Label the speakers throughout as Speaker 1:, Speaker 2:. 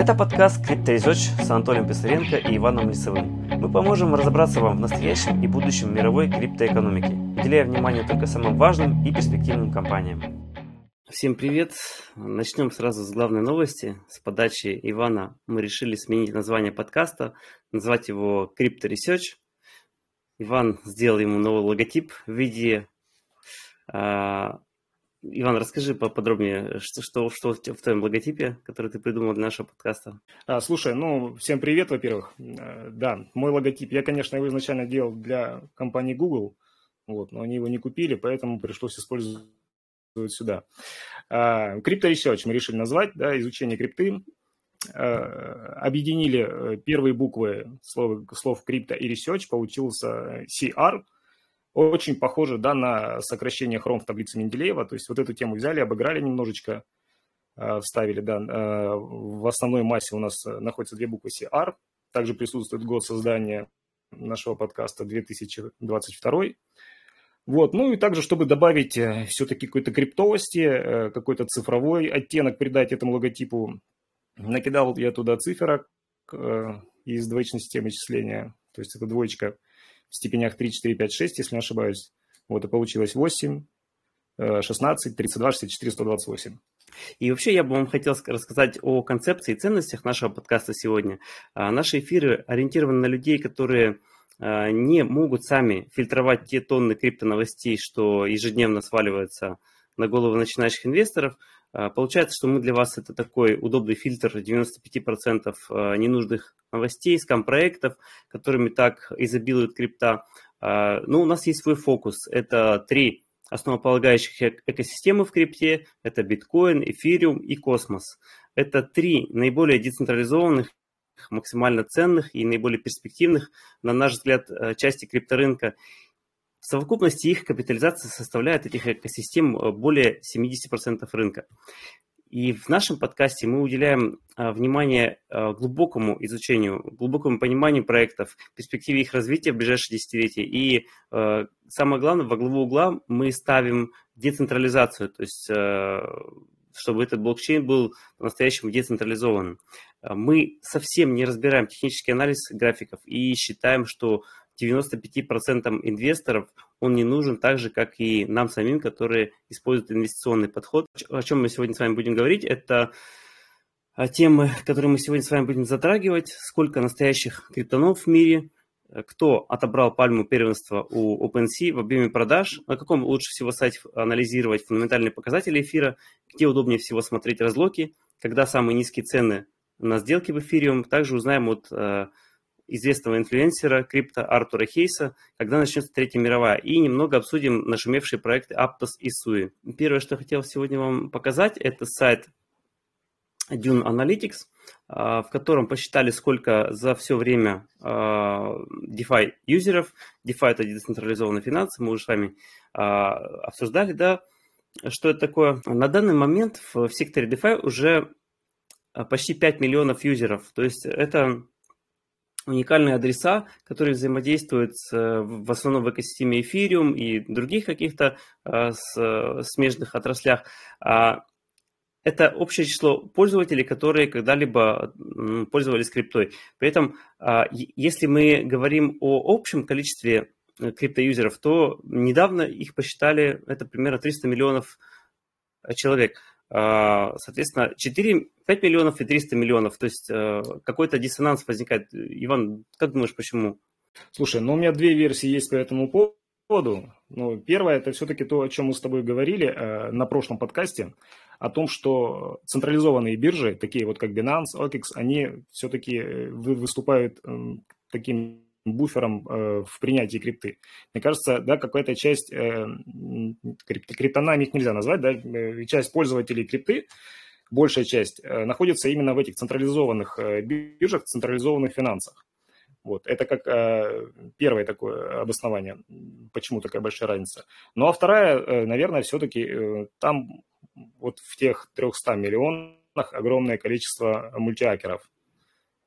Speaker 1: Это подкаст Research с Анатолием Писаренко и Иваном Лисовым. Мы поможем разобраться вам в настоящем и будущем мировой криптоэкономики, уделяя внимание только самым важным и перспективным компаниям. Всем привет! Начнем сразу с главной новости. С подачи Ивана мы решили сменить название подкаста, назвать его Research. Иван сделал ему новый логотип в виде а, Иван, расскажи поподробнее, что, что, что в твоем логотипе, который ты придумал для нашего подкаста.
Speaker 2: А, слушай, ну, всем привет, во-первых. Э, да, мой логотип, я, конечно, его изначально делал для компании Google, вот, но они его не купили, поэтому пришлось использовать сюда. А, Research мы решили назвать, да, изучение крипты. А, объединили э, первые буквы слов, слов крипто и research, получился CR – очень похоже да, на сокращение хром в таблице Менделеева. То есть вот эту тему взяли, обыграли немножечко, э, вставили. Да. Э, в основной массе у нас находятся две буквы CR. Также присутствует год создания нашего подкаста 2022. Вот, ну и также, чтобы добавить э, все-таки какой-то криптовости, какой-то цифровой оттенок придать этому логотипу, накидал я туда циферок из двоичной системы числения. То есть это двоечка – в степенях 3, 4, 5, 6, если не ошибаюсь. Вот и получилось 8, 16, 32, 64, 128.
Speaker 1: И вообще я бы вам хотел рассказать о концепции и ценностях нашего подкаста сегодня. А, наши эфиры ориентированы на людей, которые а, не могут сами фильтровать те тонны криптоновостей, что ежедневно сваливаются на головы начинающих инвесторов. А, получается, что мы для вас это такой удобный фильтр 95% ненужных новостей, скам-проектов, которыми так изобилует крипта. А, ну, у нас есть свой фокус. Это три основополагающих экосистемы в крипте. Это биткоин, эфириум и космос. Это три наиболее децентрализованных, максимально ценных и наиболее перспективных, на наш взгляд, э, части крипторынка. В совокупности их капитализация составляет этих экосистем э, более 70% рынка. И в нашем подкасте мы уделяем а, внимание а, глубокому изучению, глубокому пониманию проектов, перспективе их развития в ближайшие десятилетия. И самое главное, во главу угла мы ставим децентрализацию, то есть чтобы этот блокчейн был по-настоящему децентрализованным. Мы совсем не разбираем технический анализ графиков и считаем, что 95% инвесторов он не нужен так же, как и нам самим, которые используют инвестиционный подход. О чем мы сегодня с вами будем говорить, это темы, которые мы сегодня с вами будем затрагивать. Сколько настоящих криптонов в мире, кто отобрал пальму первенства у OpenSea в объеме продаж, на каком лучше всего сайте анализировать фундаментальные показатели эфира, где удобнее всего смотреть разлоки, когда самые низкие цены на сделки в эфириум. Также узнаем от э, известного инфлюенсера крипто Артура Хейса, когда начнется Третья мировая, и немного обсудим нашумевшие проекты Aptos и Sui. Первое, что я хотел сегодня вам показать, это сайт Dune Analytics, а, в котором посчитали, сколько за все время а, DeFi юзеров, DeFi это децентрализованные финансы, мы уже с вами а, обсуждали, да, что это такое. На данный момент в секторе DeFi уже почти 5 миллионов юзеров, то есть это уникальные адреса, которые взаимодействуют с, в основном в экосистеме Ethereum и других каких-то а, смежных отраслях. А, это общее число пользователей, которые когда-либо пользовались криптой. При этом, а, если мы говорим о общем количестве э, криптоюзеров, то недавно их посчитали, это примерно 300 миллионов человек. А, соответственно, 4, 5 миллионов и 300 миллионов. То есть э, какой-то диссонанс возникает. Иван, как думаешь, почему?
Speaker 2: Слушай, ну у меня две версии есть по этому поводу. Ну, первое, это все-таки то, о чем мы с тобой говорили э, на прошлом подкасте, о том, что централизованные биржи, такие вот как Binance, OKEX, они все-таки э, выступают э, таким буфером э, в принятии крипты. Мне кажется, да, какая-то часть э, крипт, криптонами их нельзя назвать, да, э, часть пользователей крипты, большая часть, э, находится именно в этих централизованных э, биржах, централизованных финансах. Вот, это как э, первое такое обоснование, почему такая большая разница. Ну а вторая, э, наверное, все-таки э, там вот в тех 300 миллионах огромное количество мультиакеров.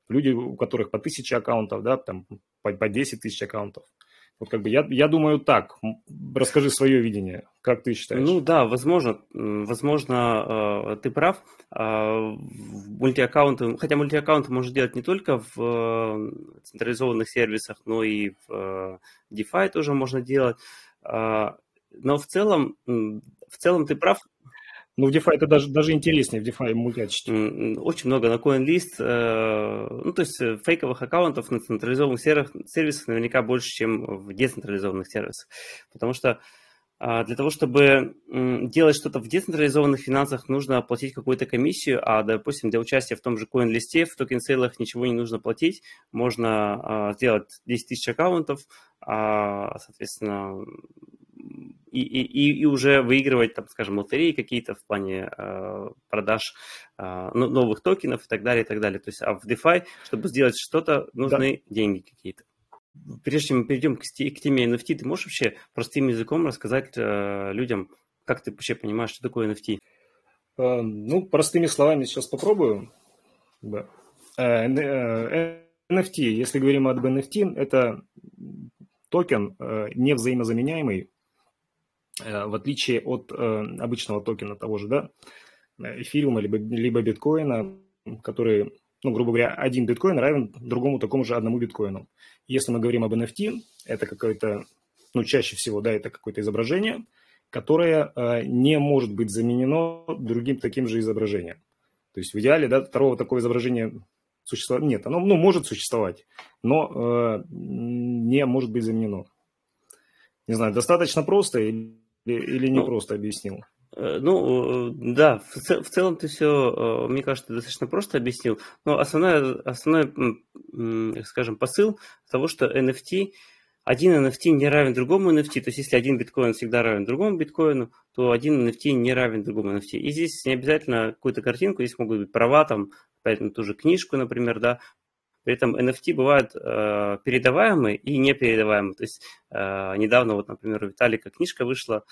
Speaker 2: Люди, у которых по тысяче аккаунтов, да, там по, по 10 тысяч аккаунтов. Вот как бы я, я думаю так. Расскажи свое видение. Как ты считаешь?
Speaker 1: Ну да, возможно, возможно, э, ты прав. А, мультиаккаунты, хотя мультиаккаунты можно делать не только в э, централизованных сервисах, но и в э, DeFi тоже можно делать. Но в целом, в целом ты прав.
Speaker 2: Ну, в DeFi это даже, даже интереснее, в DeFi мультиачить.
Speaker 1: Очень много на CoinList, э, ну, то есть э, фейковых аккаунтов на централизованных сервисах наверняка больше, чем в децентрализованных сервисах. Потому что а, для того, чтобы делать что-то в децентрализованных финансах, нужно оплатить какую-то комиссию, а, допустим, для участия в том же CoinList, в токен-сейлах ничего не нужно платить. Можно а, сделать 10 тысяч аккаунтов, а, соответственно, и, и, и уже выигрывать, там, скажем, лотереи какие-то в плане э, продаж э, новых токенов и так далее, и так далее. То есть, а в DeFi, чтобы сделать что-то, нужны да. деньги какие-то. Прежде чем мы перейдем к, к теме NFT, ты можешь вообще простым языком рассказать э, людям, как ты вообще понимаешь, что такое NFT?
Speaker 2: Э, ну, простыми словами сейчас попробую. Да. Э, э, NFT, если говорим об NFT, это токен э, невзаимозаменяемый, Э, в отличие от э, обычного токена того же, да, эфириума либо, либо биткоина, который, ну, грубо говоря, один биткоин равен другому такому же одному биткоину. Если мы говорим об NFT, это какое-то, ну, чаще всего, да, это какое-то изображение, которое э, не может быть заменено другим таким же изображением. То есть в идеале, да, второго такого изображения существовать нет. Оно, ну, может существовать, но э, не может быть заменено. Не знаю, достаточно просто или не ну, просто объяснил?
Speaker 1: Э, ну, э, да, в, в целом ты все, э, мне кажется, достаточно просто объяснил. Но основной, основной, скажем, посыл того, что NFT, один NFT не равен другому NFT, то есть если один биткоин всегда равен другому биткоину, то один NFT не равен другому NFT. И здесь не обязательно какую-то картинку, здесь могут быть права, там, опять на ту же книжку, например, да, при этом NFT бывают э, передаваемые и непередаваемые. То есть э, недавно, вот, например, у Виталика книжка вышла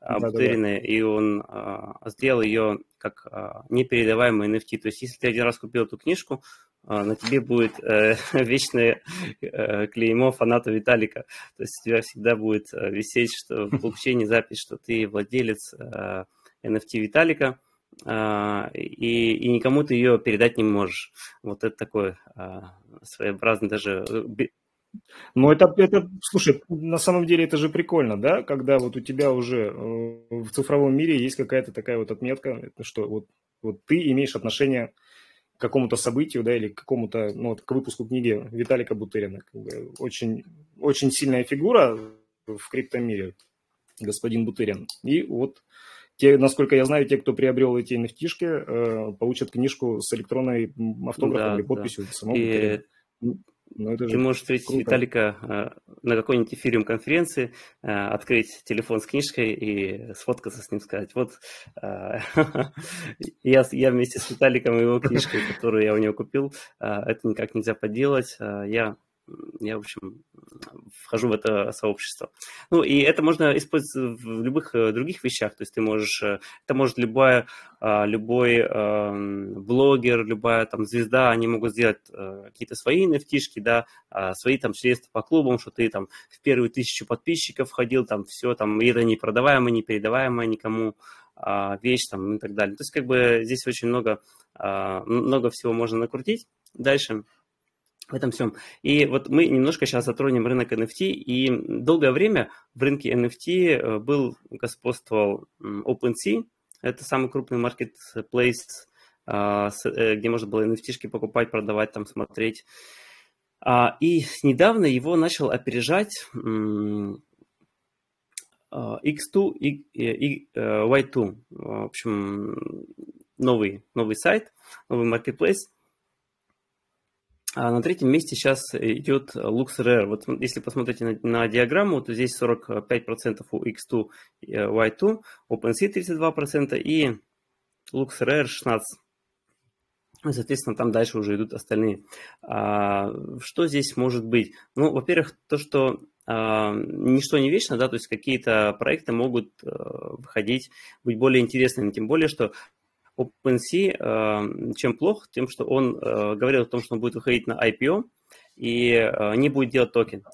Speaker 1: э, да, да, да. и он э, сделал ее как э, непередаваемый NFT. То есть если ты один раз купил эту книжку, э, на тебе будет э, вечное э, клеймо фаната Виталика. То есть у тебя всегда будет э, висеть что в блокчейне запись, что ты владелец э, NFT Виталика. А, и, и никому ты ее передать не можешь. Вот это такой а, своеобразный даже... Э,
Speaker 2: ну, это, это, слушай, на самом деле это же прикольно, да, когда вот у тебя уже э, в цифровом мире есть какая-то такая вот отметка, что вот, вот ты имеешь отношение к какому-то событию, да, или к какому-то, ну, вот, к выпуску книги Виталика Бутырина. Очень, очень сильная фигура в криптомире, господин Бутырин. И вот те, насколько я знаю, те, кто приобрел эти nft э, получат книжку с электронной автографом да, или подписью да. самого
Speaker 1: и... Ну, это Ты можешь встретить круто. Виталика э, на какой-нибудь эфириум конференции, э, открыть телефон с книжкой и сфоткаться с ним, сказать, вот я, я вместе с Виталиком и его книжкой, которую я у него купил, это никак нельзя поделать, я я, в общем, вхожу в это сообщество. Ну, и это можно использовать в любых э, других вещах. То есть ты можешь, э, это может любая, а, любой эм, блогер, любая там звезда, они могут сделать э, какие-то свои nft да, а, свои там средства по клубам, что ты там в первую тысячу подписчиков входил, там все, там, и это не продаваемое, не передаваемое никому а, вещь там и так далее. То есть как бы здесь очень много, много всего можно накрутить. Дальше в этом всем. И вот мы немножко сейчас затронем рынок NFT, и долгое время в рынке NFT э, был, господствовал OpenSea, это самый крупный marketplace, а, э, где можно было NFT покупать, продавать, там смотреть. А, и недавно его начал опережать а, X2 и Y2. В общем, новый, новый сайт, новый marketplace – а на третьем месте сейчас идет LuxRare. Вот если посмотрите на, на диаграмму, то здесь 45% у X2 и Y2, OpenSea 32% и LuxRare 16%. И, соответственно, там дальше уже идут остальные. А, что здесь может быть? Ну, во-первых, то, что а, ничто не вечно, да, то есть какие-то проекты могут а, выходить, быть более интересными, тем более, что OpenSea э, чем плох? Тем, что он э, говорил о том, что он будет выходить на IPO и э, не будет делать токен.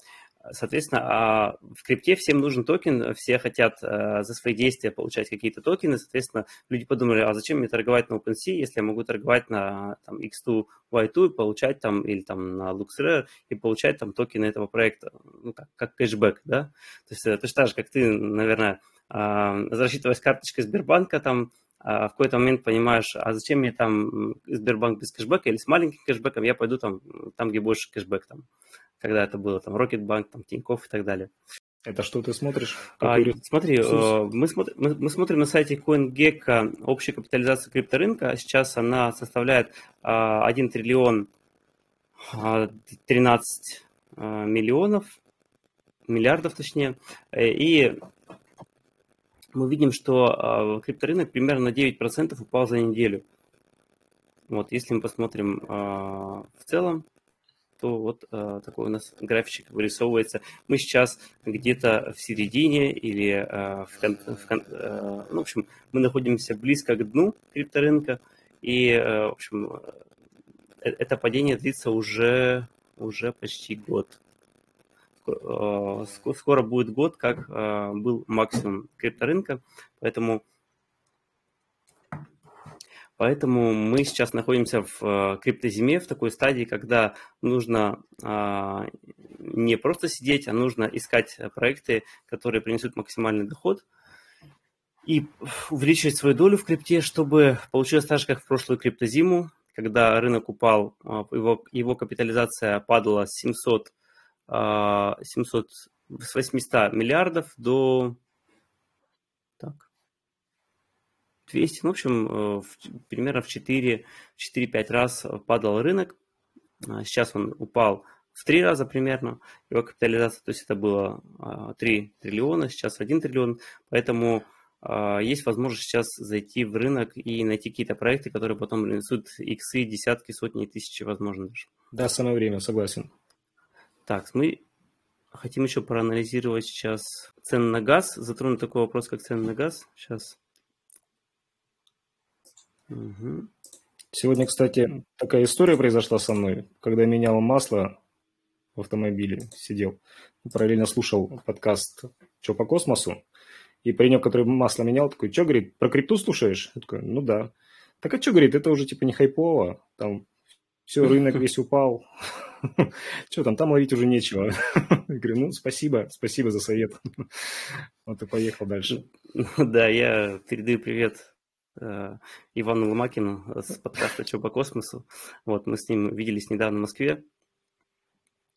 Speaker 1: Соответственно, а в крипте всем нужен токен, все хотят за свои действия получать какие-то токены. Соответственно, люди подумали, а зачем мне торговать на OpenSea, если я могу торговать на там, X2Y2 и получать там, или там на LooksRare и получать там токены этого проекта, ну, как, как кэшбэк, да? То есть же так же, как ты, наверное, э, рассчитываясь карточкой Сбербанка, там, в какой-то момент понимаешь, а зачем мне там Сбербанк без кэшбэка или с маленьким кэшбэком, я пойду там, там где больше кэшбэк, там, когда это было, там, Рокетбанк, там, Тинькофф и так далее.
Speaker 2: Это что ты смотришь?
Speaker 1: А, смотри, э, мы, смотрим, мы, мы смотрим на сайте CoinGecko общая капитализация крипторынка. Сейчас она составляет 1 триллион 13 миллионов, миллиардов точнее. Э, и мы видим, что крипторынок примерно на 9% упал за неделю. Вот, если мы посмотрим в целом, то вот э, такой у нас графичек вырисовывается. Мы сейчас где-то в середине или э, в, кон, в, кон, э, ну, в общем, мы находимся близко к дну крипторынка, и, э, в общем, э, это падение длится уже, уже почти год. Э, скоро будет год, как э, был максимум крипторынка, поэтому Поэтому мы сейчас находимся в э, криптозиме, в такой стадии, когда нужно не просто сидеть, а нужно искать проекты, которые принесут максимальный доход и увеличивать свою долю в крипте, чтобы получилось так же, как в прошлую криптозиму, когда рынок упал, его, его капитализация падала с 700, 700 с 800 миллиардов до так, 200, ну, в общем, э, примерно в 4-5 раз падал рынок. А сейчас он упал в 3 раза примерно, его капитализация, то есть это было 3 а, триллиона, сейчас 1 триллион, поэтому а, есть возможность сейчас зайти в рынок и найти какие-то проекты, которые потом принесут иксы, десятки, сотни, тысячи, возможно, даже.
Speaker 2: Да, самое время, согласен.
Speaker 1: Так, мы хотим еще проанализировать сейчас цены на газ, затронуть такой вопрос, как цены на газ. Сейчас
Speaker 2: Угу. Сегодня, кстати, такая история произошла со мной, когда менял масло в автомобиле, сидел, параллельно слушал подкаст «Че по космосу», и паренек, который масло менял, такой, что, говорит, про крипту слушаешь? Я такой, ну да. Так а что, говорит, это уже типа не хайпово, там все, рынок весь упал. Что там, там ловить уже нечего. Я говорю, ну, спасибо, спасибо за совет. Вот и поехал дальше.
Speaker 1: Да, я передаю привет Э, Ивану Ломакину с подкаста «Чё по космосу». Вот, мы с ним виделись недавно в Москве.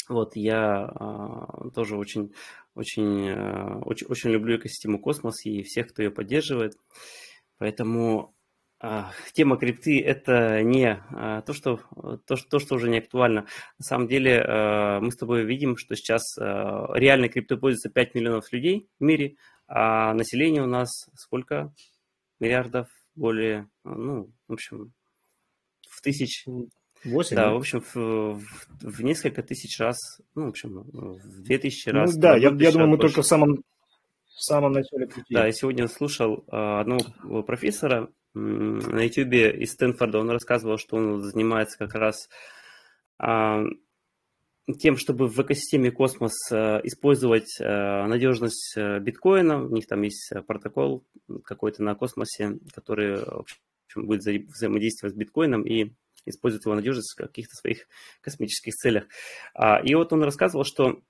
Speaker 1: Вот, я а, тоже очень, очень, а, очень, очень люблю экосистему космос и всех, кто ее поддерживает. Поэтому тема крипты – это не а, то, что, то, что, то, что уже не актуально. На самом деле а, мы с тобой видим, что сейчас а, реальной криптой пользуется 5 миллионов людей в мире, а население у нас сколько миллиардов? более, ну, в общем, в тысяч... 8, да, да, в общем, в, в, в несколько тысяч раз, ну, в общем, в две тысячи ну раз.
Speaker 2: Ну, да, я, я думаю, мы только в самом, в самом начале
Speaker 1: пути. Да, я сегодня слушал а, одного профессора на YouTube из Стэнфорда, он рассказывал, что он занимается как раз а, тем, чтобы в экосистеме Космос э, использовать э, надежность э, биткоина. У них там есть протокол какой-то на космосе, который общем, будет взаимодействовать с биткоином и использовать его надежность в каких-то своих космических целях. А, и вот он рассказывал, что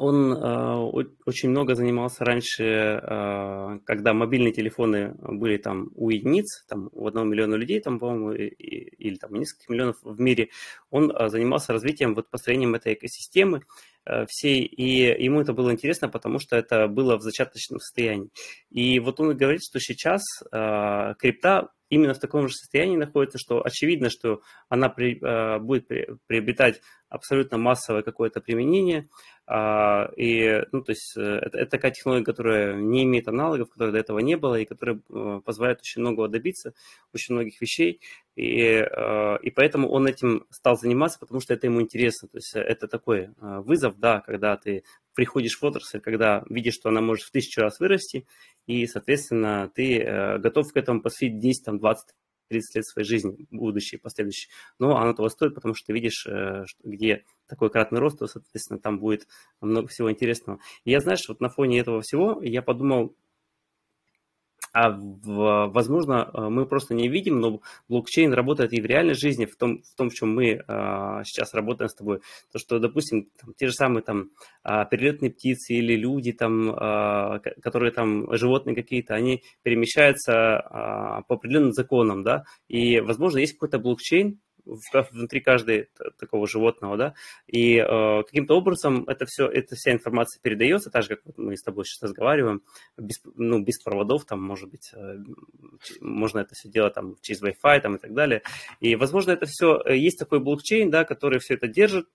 Speaker 1: он э, очень много занимался раньше, э, когда мобильные телефоны были там у единиц, там у одного миллиона людей, там, по-моему, или там нескольких миллионов в мире. Он э, занимался развитием, вот построением этой экосистемы э, всей, и ему это было интересно, потому что это было в зачаточном состоянии. И вот он говорит, что сейчас э, крипта именно в таком же состоянии находится, что очевидно, что она при, э, будет при, приобретать абсолютно массовое какое-то применение, а, и, ну, то есть э, это, это такая технология, которая не имеет аналогов, которой до этого не было, и которая э, позволяет очень многого добиться, очень многих вещей. И, э, и поэтому он этим стал заниматься, потому что это ему интересно. То есть это такой вызов, да, когда ты приходишь в отрасль, когда видишь, что она может в тысячу раз вырасти, и, соответственно, ты готов к этому посвятить 10, там, 20, 30 лет своей жизни, будущей, последующей. Но оно того стоит, потому что ты видишь, где такой кратный рост, то, соответственно, там будет много всего интересного. И я, знаешь, вот на фоне этого всего я подумал, а в, возможно, э, мы просто не видим, но блокчейн работает и в реальной жизни, в том, в, том, в чем мы а, сейчас работаем с тобой. То, что, допустим, там, те же самые там а, перелетные птицы или люди, там, а, которые там, животные какие-то, они перемещаются а, по определенным законам, да, и, возможно, есть какой-то блокчейн, внутри каждого такого животного, да, и э, каким-то образом это все, эта вся информация передается, так же, как мы с тобой сейчас разговариваем, без, ну, без проводов, там, может быть, э, можно это все делать там через Wi-Fi, там, и так далее, и, возможно, это все, э, есть такой блокчейн, да, который все это держит,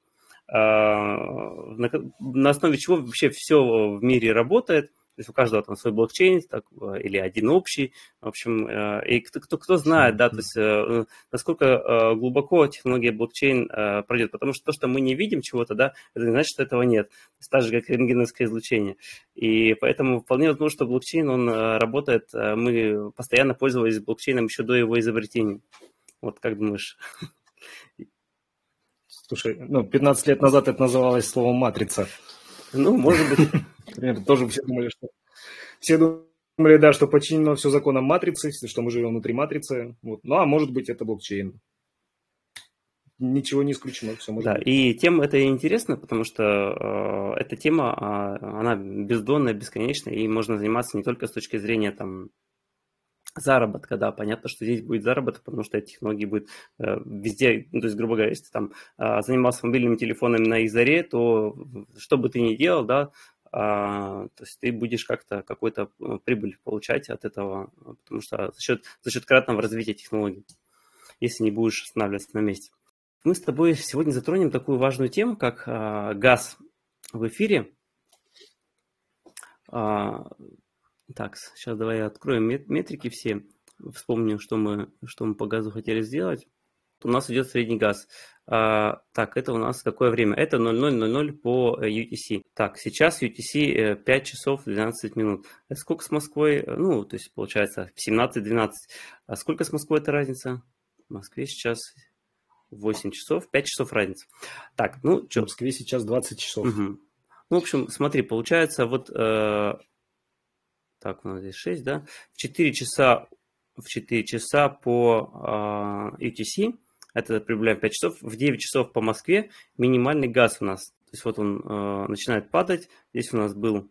Speaker 1: э, на, на основе чего вообще все в мире работает, то есть у каждого там свой блокчейн так, э, или один общий. В общем, э, и кто, кто, кто знает, да, то есть э, насколько глубоко технология блокчейн пройдет. Потому что то, что мы не видим чего-то, да, это не значит, что этого нет. То есть так же, как рентгеновское излучение. И поэтому вполне возможно, что блокчейн, он работает. Мы постоянно пользовались блокчейном еще до его изобретения. Вот как думаешь?
Speaker 2: Слушай, ну, 15 лет назад это называлось словом «матрица».
Speaker 1: Ну, может быть.
Speaker 2: Например, тоже все думали, что... Все думали, да, что подчинено все законам матрицы, что мы живем внутри матрицы. Вот. Ну, а может быть, это блокчейн. Ничего не исключено, все может
Speaker 1: Да, быть. и тема это интересно, потому что э, эта тема, э, она бездонная, бесконечная, и можно заниматься не только с точки зрения там заработка, да, понятно, что здесь будет заработок, потому что эти технологии будут э, везде, ну, то есть, грубо говоря, если ты там э, занимался мобильными телефонами на их заре, то что бы ты ни делал, да, а, то есть ты будешь как-то какой-то э, прибыль получать от этого, потому что за счет, за счет кратного развития технологий, если не будешь останавливаться на месте. Мы с тобой сегодня затронем такую важную тему, как а, газ в эфире. А, так, сейчас давай откроем метрики все, вспомню, что мы, что мы по газу хотели сделать у нас идет средний газ. А, так, это у нас какое время? Это 00.00 по э, UTC. Так, сейчас UTC 5 э, часов 12 минут. Это сколько с Москвой? Ну, то есть получается 17-12. А сколько с Москвой это разница? В Москве сейчас 8 часов, 5 часов разница. Так, ну
Speaker 2: что? В Москве сейчас 20 часов.
Speaker 1: Угу. Ну, в общем, смотри, получается вот... Э, так, у нас здесь 6, да? В 4 часа, в 4 часа по э, UTC это прибавляем 5 часов, в 9 часов по Москве минимальный газ у нас. То есть вот он э, начинает падать, здесь у нас был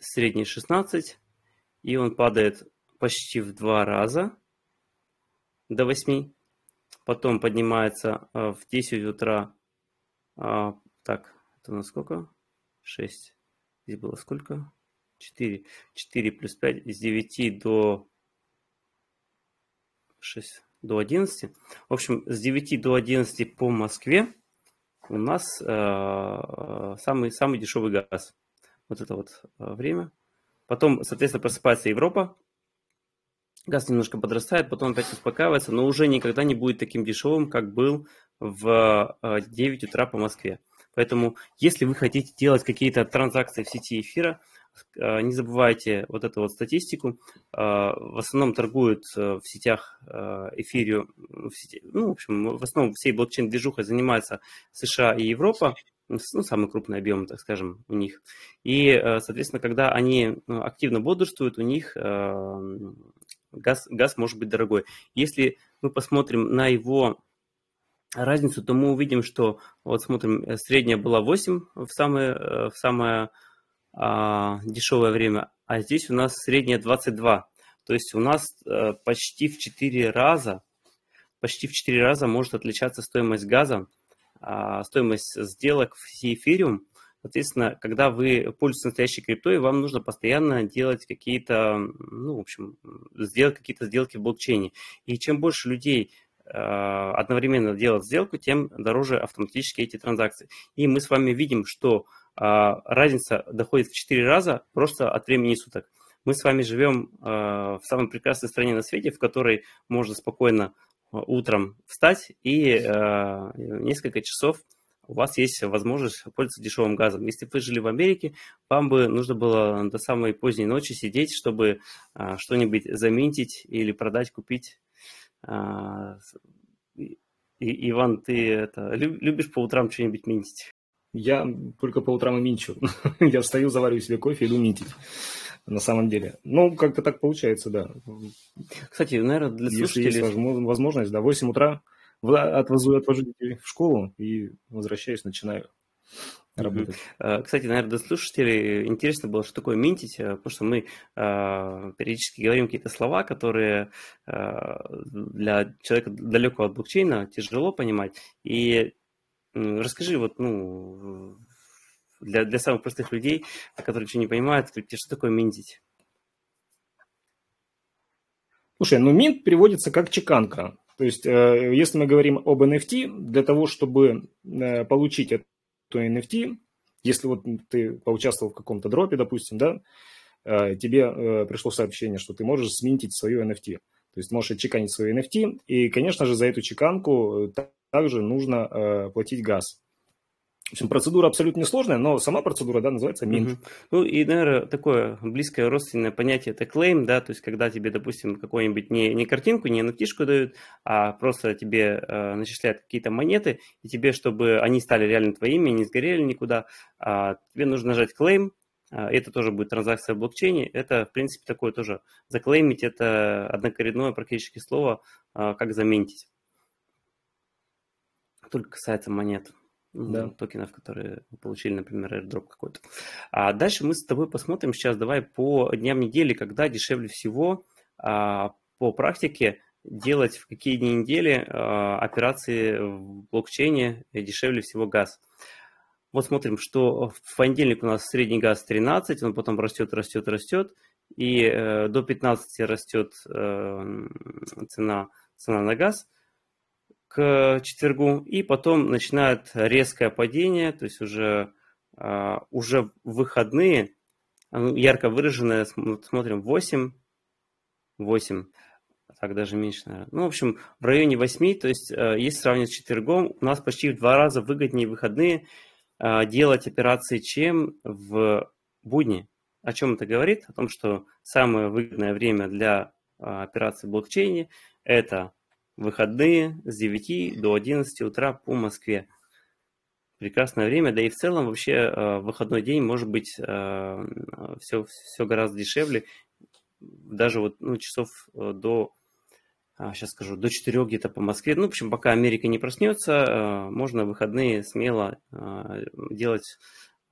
Speaker 1: средний 16, и он падает почти в два раза до 8. Потом поднимается э, в 10 утра, э, так, это у нас сколько? 6. Здесь было сколько? 4. 4 плюс 5 из 9 до 6 до 11. В общем, с 9 до 11 по Москве у нас э, самый, самый дешевый газ. Вот это вот э, время. Потом, соответственно, просыпается Европа. Газ немножко подрастает, потом опять успокаивается, но уже никогда не будет таким дешевым, как был в 9 э, утра по Москве. Поэтому, если вы хотите делать какие-то транзакции в сети эфира, не забывайте вот эту вот статистику. А, в основном торгуют э, в сетях а, эфирию, в сети, ну, в общем, в основном всей блокчейн-движухой занимаются США и Европа, ну, самый крупный объем, так скажем, у них. И, э, соответственно, когда они ну, активно бодрствуют, у них газ, газ может быть дорогой. Если мы посмотрим на его разницу, то мы увидим, что вот смотрим, э, средняя была 8 в самое, в самое а, дешевое время, а здесь у нас средняя 22. То есть у нас а, почти в 4 раза, почти в 4 раза может отличаться стоимость газа, а, стоимость сделок в эфириум. Соответственно, когда вы пользуетесь настоящей криптой, вам нужно постоянно делать какие-то, ну, в общем, сделать какие-то сделки в блокчейне. И чем больше людей одновременно делать сделку, тем дороже автоматически эти транзакции. И мы с вами видим, что а, разница доходит в 4 раза просто от времени суток. Мы с вами живем а, в самой прекрасной стране на свете, в которой можно спокойно утром встать и несколько часов у вас есть возможность пользоваться дешевым газом. Если бы вы жили в Америке, вам бы нужно было до самой поздней ночи сидеть, чтобы что-нибудь заминтить или продать, купить. А, и, Иван, ты это, любишь по утрам что-нибудь минтить?
Speaker 2: Я только по утрам и минчу. Я встаю, завариваю себе кофе, иду минтить. На самом деле. Ну, как-то так получается, да.
Speaker 1: Кстати, наверное, для слушателей... Если
Speaker 2: есть возможность, да, 8 утра отвожу, отвожу детей в школу и возвращаюсь, начинаю работать.
Speaker 1: А, кстати, наверное, для слушателей интересно было, что такое минтить, а, потому что мы а, периодически говорим какие-то слова, которые для человека далекого от блокчейна тяжело понимать. И расскажи, вот, ну, для, для самых простых людей, которые ничего не понимают, что такое минтить?
Speaker 2: Слушай, ну минт переводится как чеканка. То есть, э, если мы говорим об NFT, для того, чтобы э, получить эту NFT, если вот ты поучаствовал в каком-то дропе, допустим, да, э, тебе пришло сообщение, что ты можешь сминтить свою NFT. То есть можешь отчеканить свою NFT, и, конечно же, за эту чеканку также нужно платить газ. В общем, процедура абсолютно несложная, но сама процедура, да, называется mint. Угу.
Speaker 1: Ну и, наверное, такое близкое родственное понятие – это claim, да, то есть когда тебе, допустим, какую-нибудь не, не картинку, не nft дают, а просто тебе э, начисляют какие-то монеты, и тебе, чтобы они стали реально твоими, не сгорели никуда, э, тебе нужно нажать claim, э, это тоже будет транзакция в блокчейне. Это, в принципе, такое тоже заклеймить, это однокоренное практически слово, э, как заменить. Только касается монет да. токенов, которые получили, например, airdrop какой-то. А дальше мы с тобой посмотрим сейчас, давай по дням недели, когда дешевле всего а, по практике делать в какие дни недели а, операции в блокчейне дешевле всего газ. Вот смотрим, что в понедельник у нас средний газ 13, он потом растет, растет, растет, и э, до 15 растет э, цена, цена на газ – к четвергу, и потом начинает резкое падение, то есть уже, а, уже выходные, ярко выраженное, смотрим, 8, 8, так даже меньше, наверное. Ну, в общем, в районе 8, то есть э, если сравнивать с четвергом, у нас почти в два раза выгоднее выходные а, делать операции, чем в будни. О чем это говорит? О том, что самое выгодное время для а, операций в блокчейне – это выходные с 9 до 11 утра по Москве. Прекрасное время, да и в целом вообще э, выходной день может быть все, э, все гораздо дешевле, даже вот ну, часов э, до, сейчас а, скажу, до 4 где-то по Москве. Ну, в общем, пока Америка не проснется, можно выходные смело делать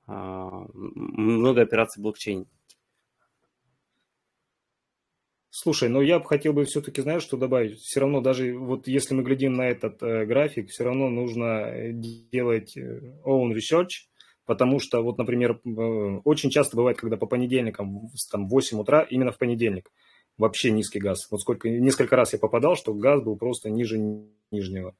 Speaker 1: много операций в блокчейне.
Speaker 2: Слушай, ну я бы хотел бы все-таки, знаешь, что добавить? Все равно даже вот если мы глядим на этот э, график, все равно нужно э, делать э, own research, потому что вот, например, э, очень часто бывает, когда по понедельникам, там, 8 утра, именно в понедельник, вообще низкий газ. Вот сколько, несколько раз я попадал, что газ был просто ниже нижнего.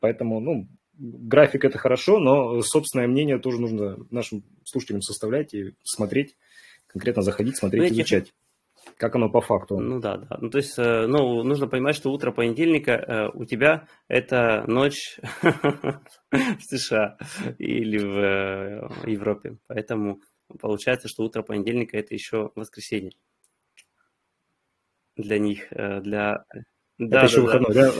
Speaker 2: Поэтому, ну, график это хорошо, но собственное мнение тоже нужно нашим слушателям составлять и смотреть, конкретно заходить, смотреть, ну, изучать как оно по факту.
Speaker 1: Ну да, да. Ну, то есть, э, ну, нужно понимать, что утро понедельника э, у тебя это ночь в США или в э, Европе. Поэтому получается, что утро понедельника это еще воскресенье. Для них, для...
Speaker 2: Да, это еще да, выходной, да?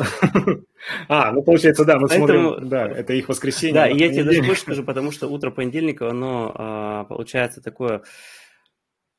Speaker 2: А, ну получается, да, мы Поэтому, смотрим, да, это их воскресенье.
Speaker 1: Да, и я тебе даже больше скажу, потому что утро понедельника, оно а, получается такое а,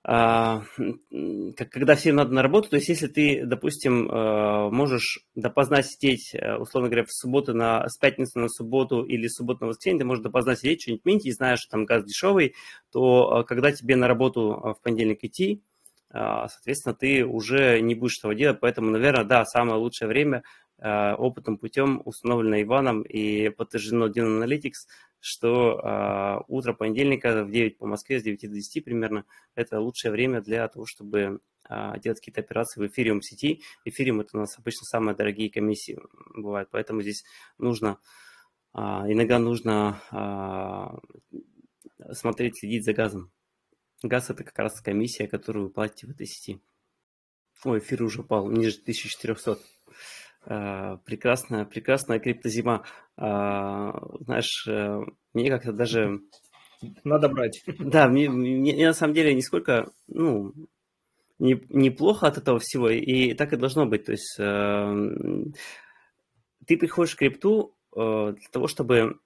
Speaker 1: когда всем надо на работу, то есть если ты, допустим, а, можешь допоздна сидеть, э, условно говоря, в субботу на, с пятницы на субботу или с субботы на воскресенье, ты можешь допоздна сидеть, что-нибудь минтить, и знаешь, что там газ дешевый, то а, когда тебе на работу в понедельник идти, соответственно, ты уже не будешь этого делать, поэтому, наверное, да, самое лучшее время опытным путем установлено Иваном и подтверждено Dino Analytics что э, утро понедельника в 9 по Москве, с 9 до 10 примерно, это лучшее время для того, чтобы э, делать какие-то операции в эфириум сети. Эфириум это у нас обычно самые дорогие комиссии бывают, поэтому здесь нужно, э, иногда нужно э, смотреть, следить за газом. Газ это как раз комиссия, которую вы платите в этой сети. Ой, эфир уже упал ниже 1400. Прекрасная, прекрасная криптозима. Знаешь, мне как-то даже...
Speaker 2: Надо брать.
Speaker 1: Да, мне, мне, мне на самом деле нисколько, ну, не, неплохо от этого всего, и так и должно быть. То есть э, ты приходишь в крипту э, для того, чтобы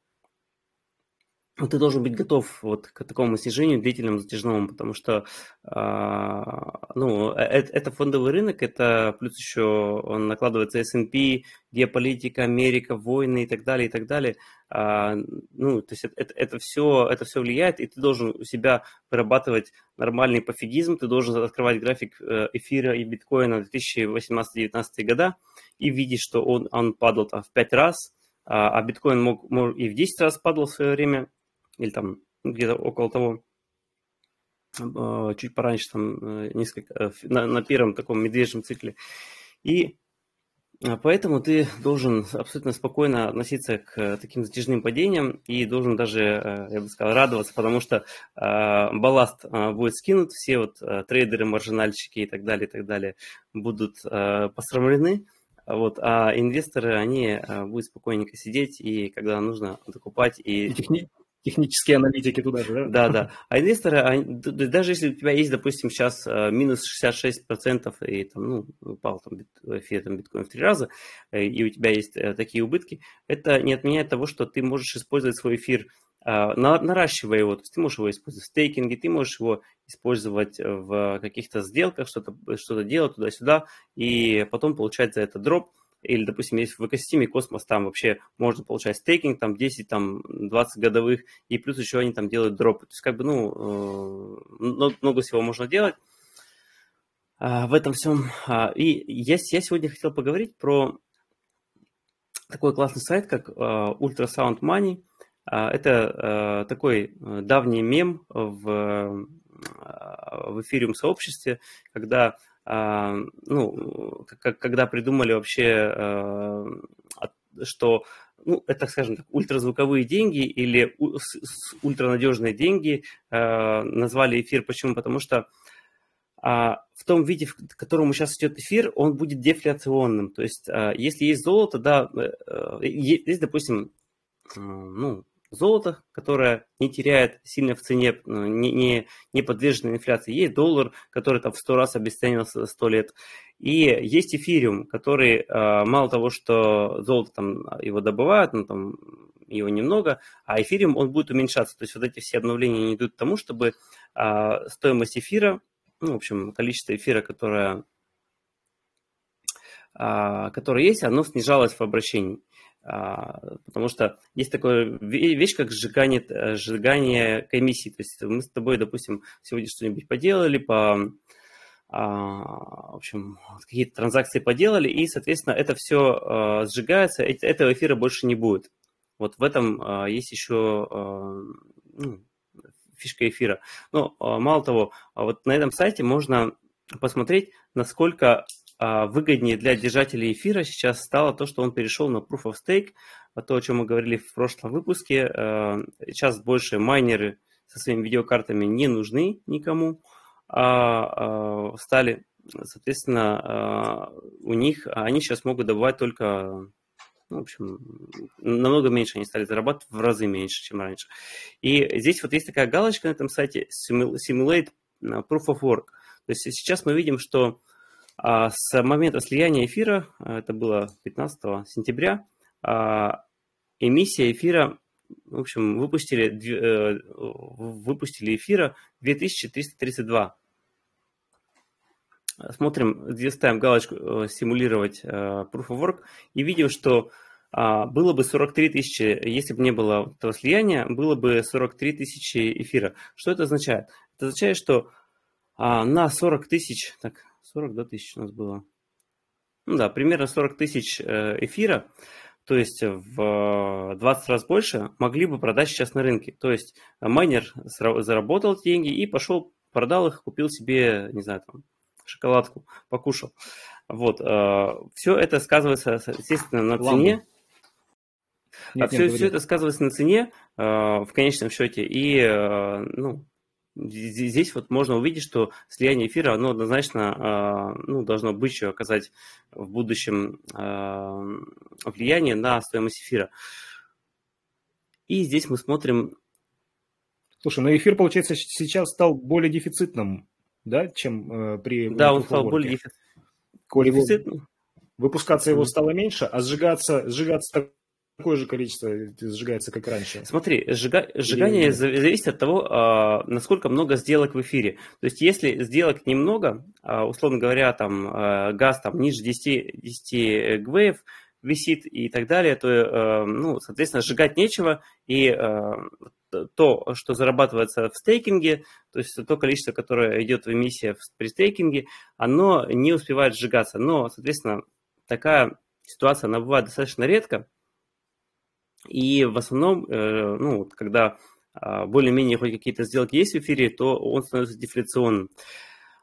Speaker 1: ты должен быть готов вот к такому снижению длительному, затяжному, потому что а, ну, это, э, это фондовый рынок, это плюс еще он накладывается S&P, геополитика, Америка, войны и так далее, и так далее. А, ну, то есть это, это, все, это все влияет, и ты должен у себя вырабатывать нормальный пофигизм, ты должен открывать график э, эфира и биткоина 2018-2019 года и видеть, что он, он падал там, в 5 раз, а, а биткоин мог, мог и в 10 раз падал в свое время, или там где-то около того, а, чуть пораньше, там э, несколько, э, на, на первом таком медвежьем цикле. И а, поэтому ты должен абсолютно спокойно относиться к э, таким затяжным падениям и должен даже, я бы сказал, радоваться, потому что балласт будет скинут, все вот трейдеры, маржинальщики и так далее, и так далее будут посрамлены, вот, а инвесторы, они будут спокойненько сидеть и когда нужно докупать и...
Speaker 2: и техни технические аналитики туда же, да?
Speaker 1: Да, да. А инвесторы, они, даже если у тебя есть, допустим, сейчас э, минус 66% и там, ну, упал там, эфир, там, биткоин в три раза, э, и у тебя есть э, такие убытки, это не отменяет того, что ты можешь использовать свой эфир, наращивая его, то есть ты можешь его использовать в стейкинге, ты можешь его использовать в каких-то сделках, что-то что делать туда-сюда, и потом получать за это дроп, или, допустим, есть в экосистеме Космос, там вообще можно получать стейкинг, там 10, там 20 годовых, и плюс еще они там делают дропы. То есть, как бы, ну, э, много всего можно делать а, в этом всем. А, и я, я сегодня хотел поговорить про такой классный сайт, как э, Ultrasound Money. Э, это э, такой давний мем в, в эфириум сообществе, когда а, ну, когда придумали вообще, а, что ну, это, скажем так, ультразвуковые деньги или ультранадежные деньги, а, назвали эфир. Почему? Потому что в том виде, в котором сейчас идет эфир, он будет дефляционным. То есть, если есть золото, да, э, э, есть, допустим, ну, золото, которое не теряет сильно в цене, ну, не, не, не подвержено инфляции. Есть доллар, который там в 100 раз обесценился за 100 лет. И есть эфириум, который э, мало того, что золото там его добывают, ну там его немного, а эфириум он будет уменьшаться. То есть вот эти все обновления не идут к тому, чтобы э, стоимость эфира, ну, в общем, количество эфира, которое, э, которое есть, оно снижалось в обращении. А, потому что есть такая вещь, как сжигание, э, сжигание комиссии. То есть мы с тобой, допустим, сегодня что-нибудь поделали, по, а, в общем, какие-то транзакции поделали, и, соответственно, это все а, сжигается, этого эфира больше не будет. Вот в этом есть еще ну, фишка эфира. Но мало того, вот на этом сайте можно посмотреть, насколько а, выгоднее для держателей эфира сейчас стало то, что он перешел на Proof of Stake, а то, о чем мы говорили в прошлом выпуске. А, сейчас больше майнеры со своими видеокартами не нужны никому, а стали, соответственно, у них, они сейчас могут добывать только ну, в общем, намного меньше они стали зарабатывать, в разы меньше, чем раньше. И здесь вот есть такая галочка на этом сайте Simulate Proof of Work. То есть сейчас мы видим, что а с момента слияния эфира, а, это было 15 сентября, а, эмиссия эфира, в общем, выпустили, э, выпустили эфира 2332. Смотрим, где ставим галочку э, «Симулировать э, Proof of Work» и видим, что было бы 43 тысячи, если бы не было этого слияния, было бы 43 тысячи эфира. Что это означает? Это означает, что на 40 тысяч, так, 40 да, тысяч у нас было. Ну да, примерно 40 тысяч э, эфира, то есть в 20 раз больше, могли бы продать сейчас на рынке. То есть майнер заработал деньги и пошел, продал их, купил себе, не знаю, там, шоколадку, покушал. Вот, э, все это сказывается, естественно, на цене. Нет, все, нет, все это сказывается на цене э, в конечном счете. И, ну, здесь вот можно увидеть, что слияние эфира, оно однозначно ну, должно быть еще оказать в будущем влияние на стоимость эфира. И здесь мы смотрим...
Speaker 2: Слушай, но эфир, получается, сейчас стал более дефицитным, да, чем э, при...
Speaker 1: Да, он стал более
Speaker 2: дефицитным. Выпускаться его стало меньше, а сжигаться, сжигаться такое же количество сжигается, как раньше.
Speaker 1: Смотри, сжига... сжигание Или... зависит от того, а, насколько много сделок в эфире. То есть, если сделок немного, а, условно говоря, там а, газ там ниже 10, 10 ГВФ висит и так далее, то, ну, соответственно, сжигать нечего, и то, что зарабатывается в стейкинге, то есть то количество, которое идет в эмиссии при стейкинге, оно не успевает сжигаться. Но, соответственно, такая ситуация, она бывает достаточно редко, и в основном, э, ну, когда а, более-менее хоть какие-то сделки есть в эфире, то он становится дефляционным.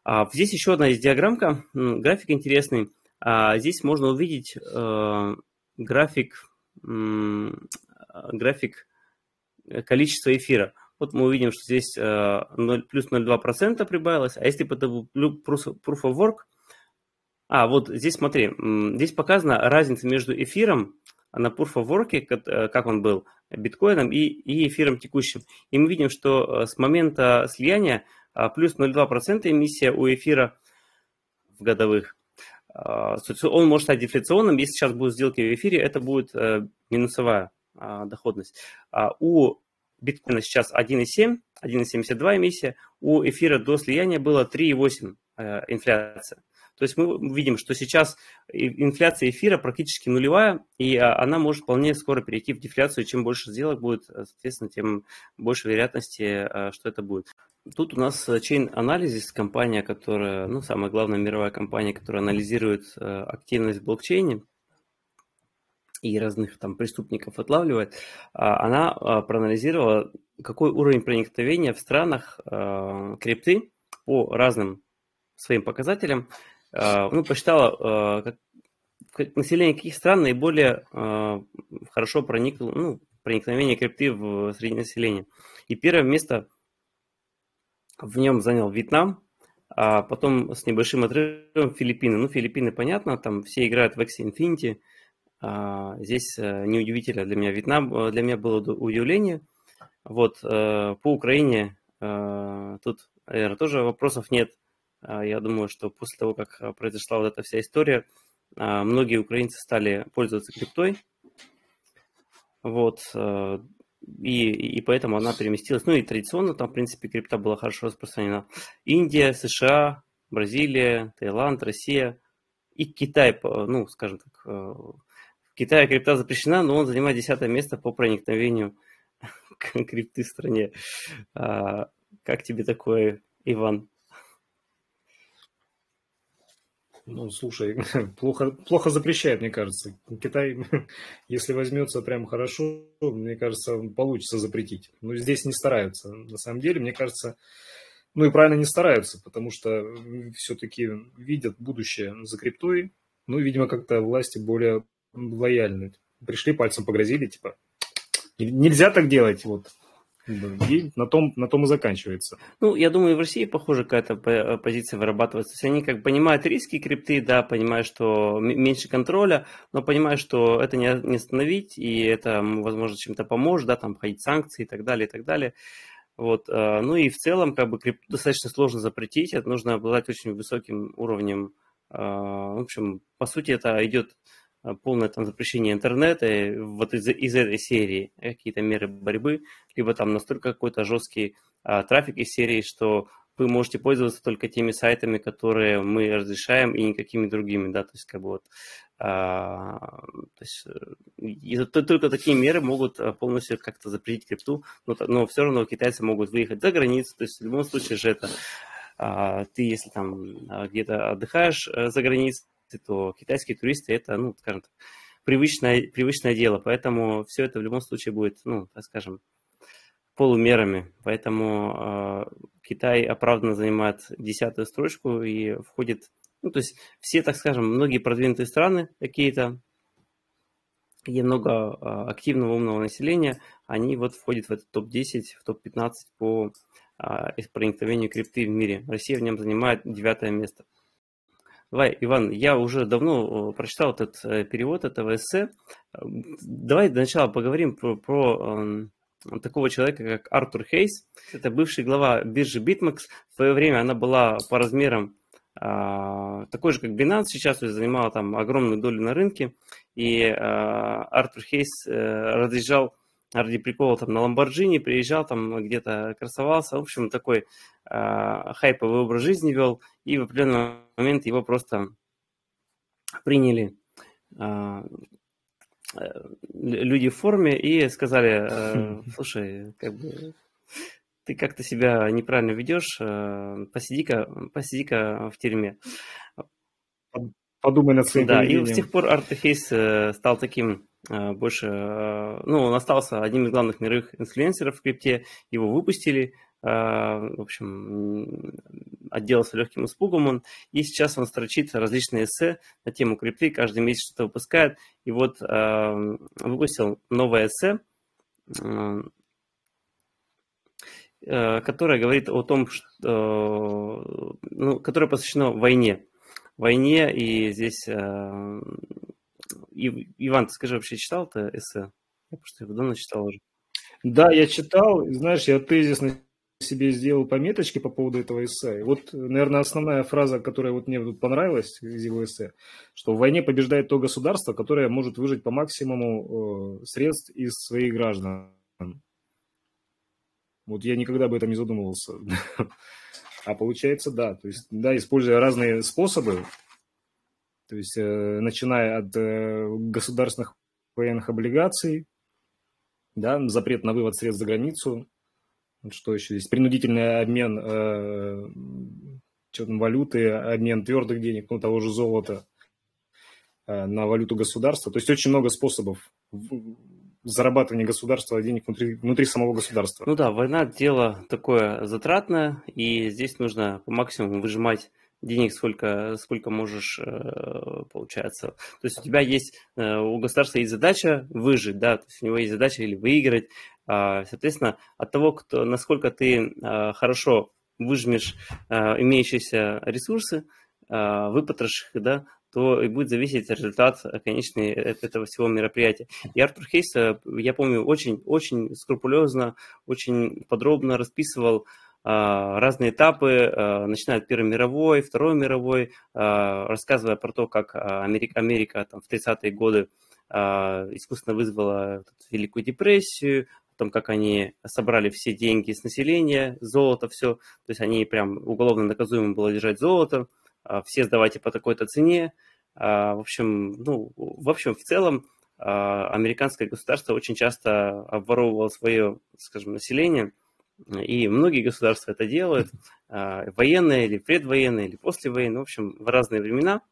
Speaker 1: А, здесь еще одна есть диаграммка, график интересный. А, здесь можно увидеть э, график, график количества эфира. Вот мы увидим, что здесь 0, плюс 0,2% прибавилось, а если по proof of work, а вот здесь смотри, здесь показана разница между эфиром на Proof of Work, э, как он был, биткоином и, и эфиром текущим. И мы видим, что э, с момента слияния а, плюс 0,2% эмиссия у эфира в годовых. А, он может стать дефляционным, если сейчас будут сделки в эфире, это будет э, минусовая а, доходность. У биткоина сейчас 1,7, 1,72 эмиссия, у эфира до слияния было 3,8 инфляция. То есть мы видим, что сейчас инфляция эфира практически нулевая, и а, она может вполне скоро перейти в дефляцию. Чем больше сделок будет, соответственно, тем больше вероятности, а, что это будет. Тут у нас Chain Analysis, компания, которая, ну, самая главная мировая компания, которая анализирует а, активность в блокчейне, и разных там преступников отлавливает, она проанализировала, какой уровень проникновения в странах крипты по разным своим показателям а, ну, посчитала, а, как, население каких стран наиболее а, хорошо проникло, ну, проникновение крипты в среди населения. И первое место в нем занял Вьетнам, а потом с небольшим отрывом Филиппины. Ну, Филиппины, понятно, там все играют в Axie Infinity. Здесь неудивительно для меня. Вьетнам для меня было удивление. Вот, по Украине тут, наверное, тоже вопросов нет. А, я думаю, что после того, как а, произошла вот эта вся история, а, многие украинцы стали пользоваться криптой. Вот. И, и поэтому она переместилась. Ну и традиционно там, в принципе, крипта была хорошо распространена. Индия, США, Бразилия, Таиланд, Россия и Китай, ну, скажем так, в Китае крипта запрещена, но он занимает десятое место по проникновению крипты в стране. Как тебе такое, Иван?
Speaker 2: Ну, слушай, плохо, плохо запрещает, мне кажется. Китай, если возьмется прям хорошо, мне кажется, получится запретить. Но здесь не стараются. На самом деле, мне кажется, ну и правильно не стараются, потому что все-таки видят будущее за криптой. Ну, видимо, как-то власти более лояльны. Пришли, пальцем погрозили, типа, нельзя так делать, вот, и на том, на том и заканчивается.
Speaker 1: Ну, я думаю, в России, похоже, какая-то позиция вырабатывается. То есть они как понимают риски крипты, да, понимают, что меньше контроля, но понимают, что это не, не остановить, и это, возможно, чем-то поможет, да, там, ходить санкции и так далее, и так далее. Вот, э, ну и в целом, как бы, крипту достаточно сложно запретить, это нужно обладать очень высоким уровнем, э, в общем, по сути, это идет Э, полное там запрещение интернета, вот из, из этой серии какие-то меры борьбы, либо там настолько какой-то жесткий а, трафик из серии, что вы можете пользоваться только теми сайтами, которые мы разрешаем, и никакими другими, да, то есть как бы вот, а, то есть э, и, только такие меры могут э, полностью как-то запретить крипту, но, но все равно китайцы могут выехать за границу, то есть в любом случае же это а, ты, если там где-то отдыхаешь за границей, то китайские туристы это, ну, скажем так, привычное, привычное дело. Поэтому все это в любом случае будет, ну, так скажем, полумерами. Поэтому э, Китай оправданно занимает десятую строчку и входит, ну, то есть все, так скажем, многие продвинутые страны какие-то, где много э, активного умного населения, они вот входят в этот топ-10, в топ-15 по проникновению крипты в мире. Россия в нем занимает девятое место. Давай, Иван, я уже давно прочитал этот перевод этого эссе. Давай для начала поговорим про, про эм, такого человека, как Артур Хейс. Это бывший глава биржи BitMEX. В свое время она была по размерам а, такой же, как Binance сейчас, то занимала там огромную долю на рынке. И а, Артур Хейс а, разъезжал ради прикола там на Ламборджини, приезжал там где-то красовался. В общем, такой а, хайповый образ жизни вел. И в определенный момент его просто приняли а, люди в форме и сказали, э, слушай, как бы ты как-то себя неправильно ведешь, э, посиди-ка посиди в тюрьме.
Speaker 2: Подумай над своим
Speaker 1: Да, поведением. и с тех пор Артефейс э, стал таким больше, ну, он остался одним из главных мировых инфлюенсеров в крипте, его выпустили, в общем, отделался легким испугом он, и сейчас он строчит различные эссе на тему крипты, каждый месяц что-то выпускает, и вот выпустил новое эссе, э, которое говорит о том, что, ну, которое посвящено войне, войне, и здесь, Иван, ты скажи, вообще читал это эссе? Я просто его давно читал уже.
Speaker 2: Да, я читал, знаешь, я тезисно себе сделал пометочки по поводу этого эссе. И вот, наверное, основная фраза, которая вот мне тут понравилась из его эссе, что в войне побеждает то государство, которое может выжить по максимуму э, средств из своих граждан. Вот я никогда об этом не задумывался. А получается, да. То есть, да, используя разные способы, то есть, э, начиная от э, государственных военных облигаций, да, запрет на вывод средств за границу, что еще здесь? Принудительный обмен э, что там, валюты, обмен твердых денег, ну, того же золота э, на валюту государства. То есть очень много способов зарабатывания государства денег внутри, внутри самого государства.
Speaker 1: Ну да, война дело такое затратное, и здесь нужно по максимуму выжимать денег сколько, сколько можешь, э, получается. То есть у тебя есть, э, у государства есть задача выжить, да, то есть у него есть задача или выиграть, а, соответственно, от того, кто, насколько ты а, хорошо выжмешь а, имеющиеся ресурсы, выпотрошишь их, да, то и будет зависеть результат конечный э, этого всего мероприятия. И Артур Хейс, э, я помню, очень-очень скрупулезно, очень подробно расписывал разные этапы, начиная от Первой мировой, Второй мировой, рассказывая про то, как Америка, Америка там, в 30-е годы искусственно вызвала Великую депрессию, том, как они собрали все деньги с населения, золото, все. То есть они прям уголовно наказуемо было держать золото, а, все сдавайте по такой-то цене. А, в общем, ну, в общем, в целом а, американское государство очень часто обворовывало свое, скажем, население, и многие государства это делают, военные или предвоенные, или послевоенные, в общем, в разные времена.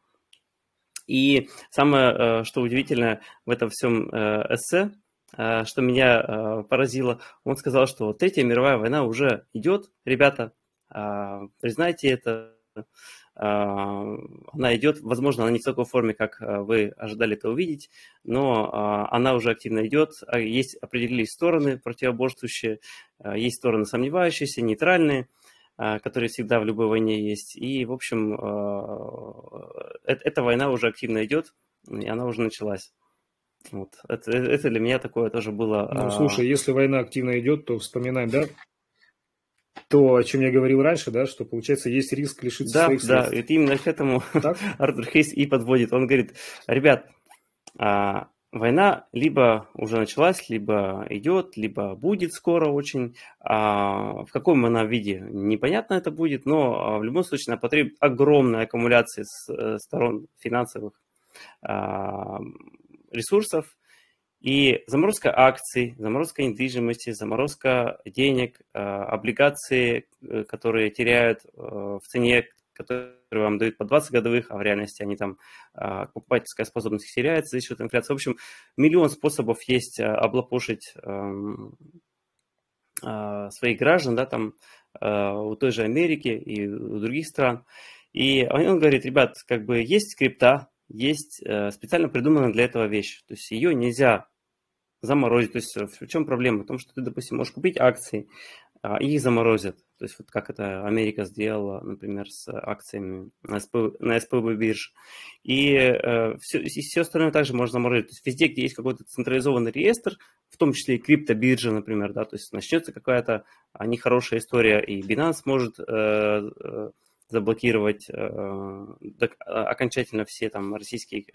Speaker 1: И самое, что удивительно в этом всем э, эссе, Э, что меня э, поразило. Он сказал, что Третья мировая война уже идет, ребята, а, признайте это, а, она идет, возможно, она не в такой форме, как э, вы ожидали это увидеть, но а, она уже активно идет, есть определились стороны противоборствующие, есть стороны сомневающиеся, нейтральные, которые всегда в любой войне есть. И, в общем, эта война уже активно идет, и она уже началась. Вот. Это, это для меня такое тоже было.
Speaker 2: Ну, слушай, а... если война активно идет, то вспоминаем, да, то, о чем я говорил раньше, да, что получается есть риск лишиться
Speaker 1: да,
Speaker 2: своих
Speaker 1: средств. Да, это именно к этому так? Артур Хейс и подводит. Он говорит, ребят, а, война либо уже началась, либо идет, либо будет скоро очень. А, в каком она виде, непонятно это будет, но а, в любом случае она потребует огромной аккумуляции с э, сторон финансовых а, ресурсов, и заморозка акций, заморозка недвижимости, заморозка денег, э, облигации, э, которые теряют э, в цене, которые вам дают по 20 годовых, а в реальности они там, покупательская способность теряется за счет инфляции. В общем, миллион способов есть облапошить эм, своих граждан, да, там у той же Америки и у других стран. И он говорит, ребят, как бы есть крипта, есть э, специально придуманная для этого вещь. То есть ее нельзя заморозить. То есть в чем проблема? В том, что ты, допустим, можешь купить акции, а, и их заморозят. То есть вот как это Америка сделала, например, с акциями на, СП, на СПБ бирже. И, э, все, и все остальное также можно заморозить. То есть везде, где есть какой-то централизованный реестр, в том числе и криптобиржа, например, да, то есть начнется какая-то нехорошая история, и Binance может э, заблокировать э, окончательно все там российские...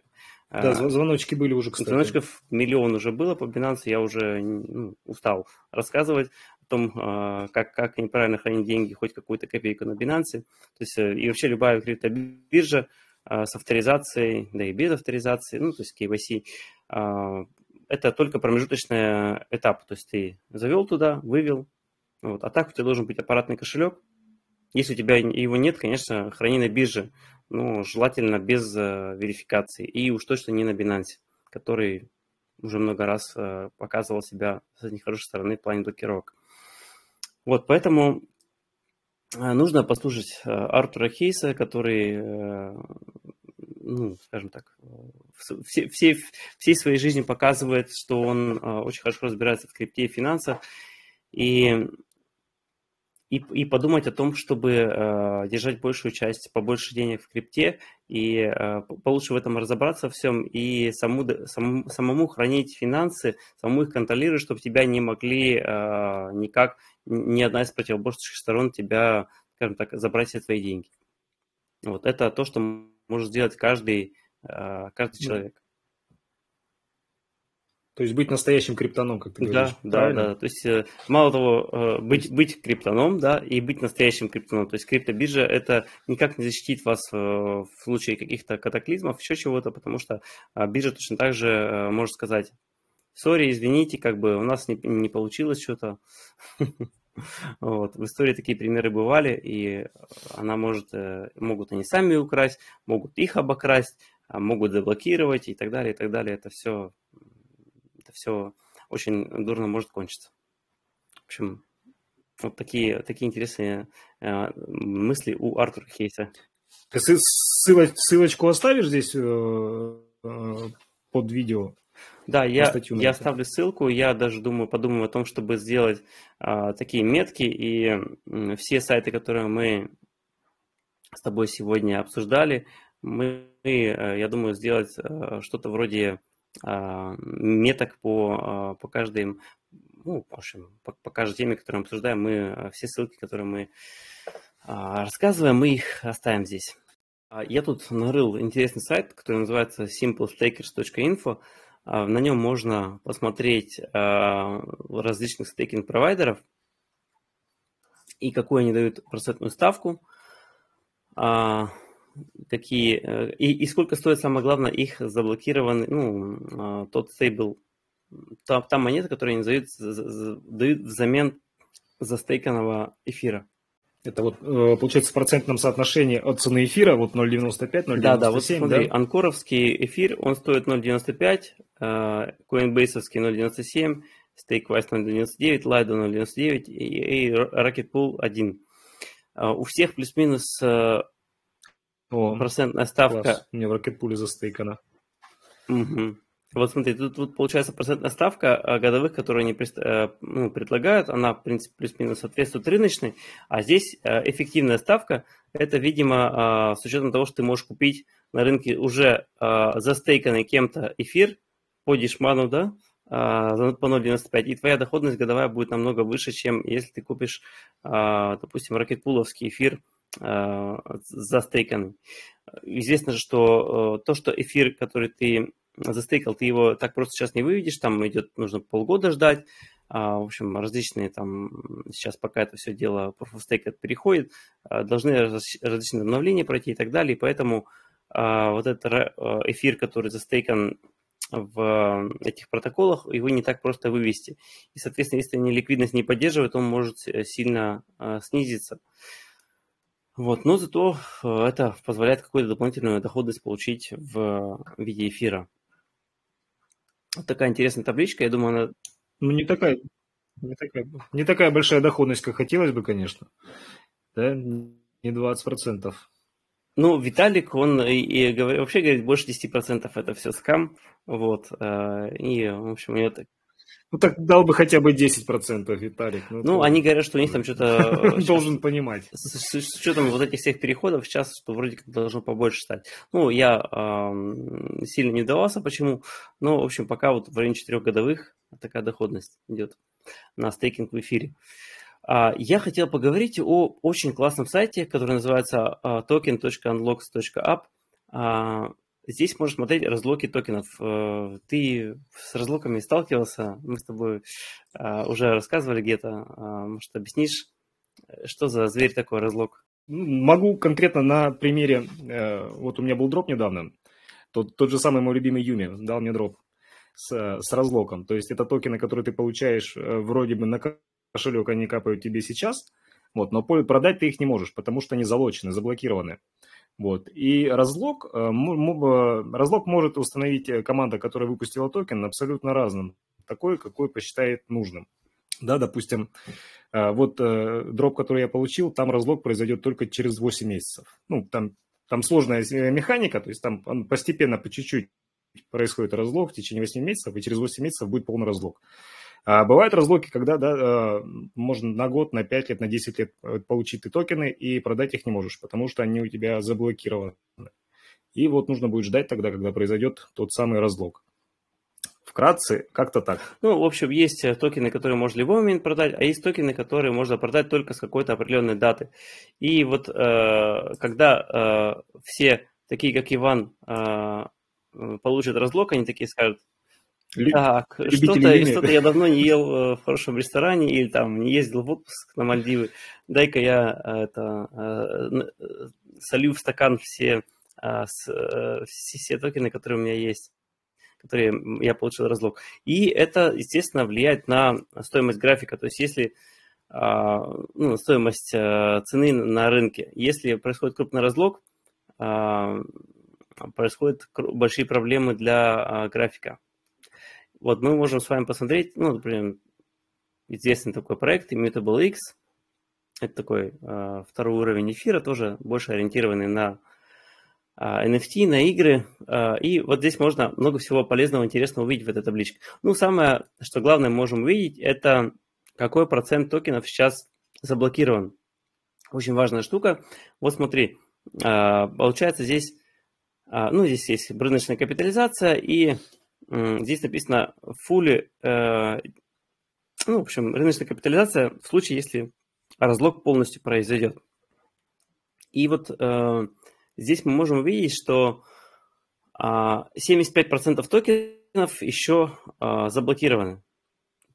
Speaker 2: Э, да, звоночки были уже,
Speaker 1: кстати. Звоночков миллион уже было по Binance, я уже ну, устал рассказывать о том, э, как, как неправильно хранить деньги, хоть какую-то копейку на Binance. То есть э, и вообще любая криптобиржа э, с авторизацией, да и без авторизации, ну, то есть KYC, э, это только промежуточный этап. То есть ты завел туда, вывел, вот, а так у тебя должен быть аппаратный кошелек, если у тебя его нет, конечно, храни на бирже, но желательно без э, верификации. И уж точно не на Binance, который уже много раз э, показывал себя с нехорошей стороны в плане блокировок. Вот, поэтому э, нужно послушать Артура Хейса, который, ну, скажем так, все, все, всей своей жизни показывает, что он очень хорошо разбирается в крипте и финансах. И и, и подумать о том, чтобы э, держать большую часть, побольше денег в крипте и э, получше в этом разобраться всем и саму, самому, самому хранить финансы, самому их контролировать, чтобы тебя не могли э, никак, ни одна из противоборствующих сторон тебя, скажем так, забрать все твои деньги. Вот это то, что может сделать каждый, э, каждый человек.
Speaker 2: То есть быть настоящим криптоном, как ты говоришь.
Speaker 1: Да, правильно? да, да. То есть э, мало того, э, быть, быть криптоном, да, и быть настоящим криптоном. То есть криптобиржа это никак не защитит вас э, в случае каких-то катаклизмов, еще чего-то, потому что а, биржа точно так же может сказать, сори, извините, как бы у нас не, не получилось что-то. Вот. В истории такие примеры бывали, и она может, могут они сами украсть, могут их обокрасть, а могут заблокировать и так далее, и так далее. Это все это все очень дурно может кончиться. В общем, вот такие, такие интересные э, мысли у Артура Хейса.
Speaker 2: Ты ссылоч, ссылочку оставишь здесь э, э, под видео?
Speaker 1: Да, я, я оставлю ссылку. Я даже думаю, подумаю о том, чтобы сделать э, такие метки. И э, все сайты, которые мы с тобой сегодня обсуждали, мы, э, я думаю, сделать э, что-то вроде меток по, а, по каждой, ну, в общем, по, по каждой теме, которую мы обсуждаем, мы а, все ссылки, которые мы рассказываем, мы их оставим здесь. Я тут нарыл интересный сайт, который называется simplestakers.info. На нем можно посмотреть различных стейкинг-провайдеров и какую они дают процентную ставку какие э, и, и сколько стоит, самое главное, их заблокированный, ну, а, тот стейбл, та, та монета, которую они дают, дают взамен застейканного эфира.
Speaker 2: Это вот, э, получается, в процентном соотношении от цены эфира, вот 0,95, 0,97,
Speaker 1: да? Да, вот смотри, да? анкоровский эфир, он стоит 0,95, э, Coinbase 0,97, StakeWise 0,99, Lido 0,99 и, и Rocket Pool 1. У всех плюс-минус
Speaker 2: о, процентная ставка. Класс. У меня в ракетпуле застейкана.
Speaker 1: Угу. Вот смотри, тут, тут получается процентная ставка а, годовых, которые они э, ну, предлагают, она, в принципе, плюс-минус соответствует рыночной, а здесь э, эффективная ставка, это, видимо, а, с учетом того, что ты можешь купить на рынке уже а, застейканный кем-то эфир по дешману, да, по 0,95, и твоя доходность годовая будет намного выше, чем если ты купишь, допустим, ракетпуловский эфир Э, застейканный. Известно же, что э, то, что эфир, который ты застейкал, ты его так просто сейчас не выведешь, там идет, нужно полгода ждать, а, в общем, различные там, сейчас пока это все дело Proof of Stake переходит, э, должны различные обновления пройти и так далее, поэтому вот этот эфир, который застейкан в этих протоколах, его не так просто вывести. И, соответственно, если ликвидность не поддерживают, он может сильно снизиться. Вот, но зато э, это позволяет какую-то дополнительную доходность получить в виде эфира. Вот такая интересная табличка, я думаю, она...
Speaker 2: Ну, не такая, не такая, не такая большая доходность, как хотелось бы, конечно. Да, не 20%.
Speaker 1: Ну, Виталик, он и, и вообще говорит, больше 10% это все скам. Вот. Э, и, в общем, у него так...
Speaker 2: Ну так дал бы хотя бы 10%, Виталик.
Speaker 1: Ну, ну они говорят, что у них там что-то...
Speaker 2: Должен понимать.
Speaker 1: С, учетом вот этих всех переходов сейчас, что вроде как должно побольше стать. Ну, я э, сильно не давался, почему. Ну, в общем, пока вот в районе 4 годовых такая доходность идет на стейкинг в эфире. А, я хотел поговорить о очень классном сайте, который называется uh, token.unlocks.app. Здесь можно смотреть разлоки токенов. Э, ты с разлоками сталкивался? Мы с тобой э, уже рассказывали где-то. Э, может, объяснишь, что за зверь такой разлок?
Speaker 2: Ну, могу конкретно на примере. Вот у меня был дроп недавно. Тот, тот же самый мой любимый Юми дал мне дроп с, с разлоком. То есть это токены, которые ты получаешь вроде бы на кошелек, они капают тебе сейчас, вот, но продать ты их не можешь, потому что они залочены, заблокированы. Вот. И разлог, э, э, разлог может установить э, команда, которая выпустила токен, абсолютно разным. Такой, какой посчитает нужным. Да, допустим, вот дроп, который я получил, там разлог произойдет только через 8 месяцев. Ну, там, там сложная механика, то есть там постепенно, по чуть-чуть происходит разлог в течение 8 месяцев, и через 8 месяцев будет полный разлог. А бывают разлоки, когда да, а, можно на год, на 5 лет, на 10 лет э, получить ты токены и продать их не можешь, потому что они у тебя заблокированы. И вот нужно будет ждать тогда, когда произойдет тот самый разлог. Вкратце, как-то так.
Speaker 1: Ну, в общем, есть э, токены, которые можно в любой момент продать, а есть токены, которые можно продать только с какой-то определенной даты. И вот э, когда э, все, такие как Иван, э, получат разлог, они такие скажут, так, что-то, что я давно не ел э, в хорошем ресторане или там не ездил в отпуск на Мальдивы. Дай-ка я э, это э, солю в стакан все, все, все токены, которые у меня есть, которые я получил разлог. И это, естественно, влияет на стоимость графика. То есть если ну, стоимость цены на рынке. Если происходит крупный разлог, происходят большие проблемы для графика. Вот мы можем с вами посмотреть, ну, например, известный такой проект Immutable X. Это такой э, второй уровень эфира, тоже больше ориентированный на э, NFT, на игры. Э, и вот здесь можно много всего полезного, интересного увидеть в этой табличке. Ну, самое, что главное можем увидеть, это какой процент токенов сейчас заблокирован. Очень важная штука. Вот смотри, э, получается здесь, э, ну, здесь есть рыночная капитализация и Здесь написано fully, э, ну, в общем, рыночная капитализация в случае, если разлог полностью произойдет. И вот э, здесь мы можем увидеть, что 75% токенов еще э, заблокированы.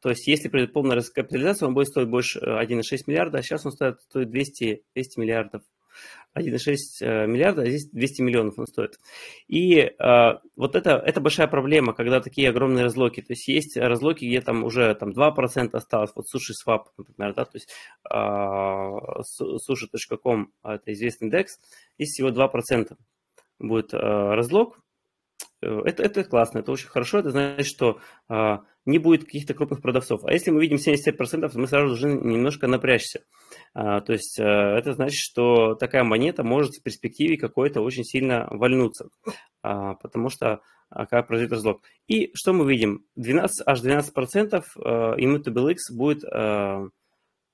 Speaker 1: То есть, если придет полная раскапитализация, он будет стоить больше 1,6 миллиарда, а сейчас он стоит, стоит 200, 200 миллиардов 1,6 э, миллиарда, а здесь 200 миллионов он стоит. И э, вот это, это большая проблема, когда такие огромные разлоки. То есть есть разлоки, где там уже там, 2% осталось, вот Sushi Swap, например, да, то есть э, sushi.com, это известный DEX, здесь всего 2% будет э, разлог, Э, это, это классно, это очень хорошо, это значит, что а, не будет каких-то крупных продавцов. А если мы видим 75%, мы сразу должны немножко напрячься. А, то есть а, это значит, что такая монета может в перспективе какой-то очень сильно вальнуться, а, потому что а, как произойдет разлог. И что мы видим? 12, аж 12% а, Immutable X будет а,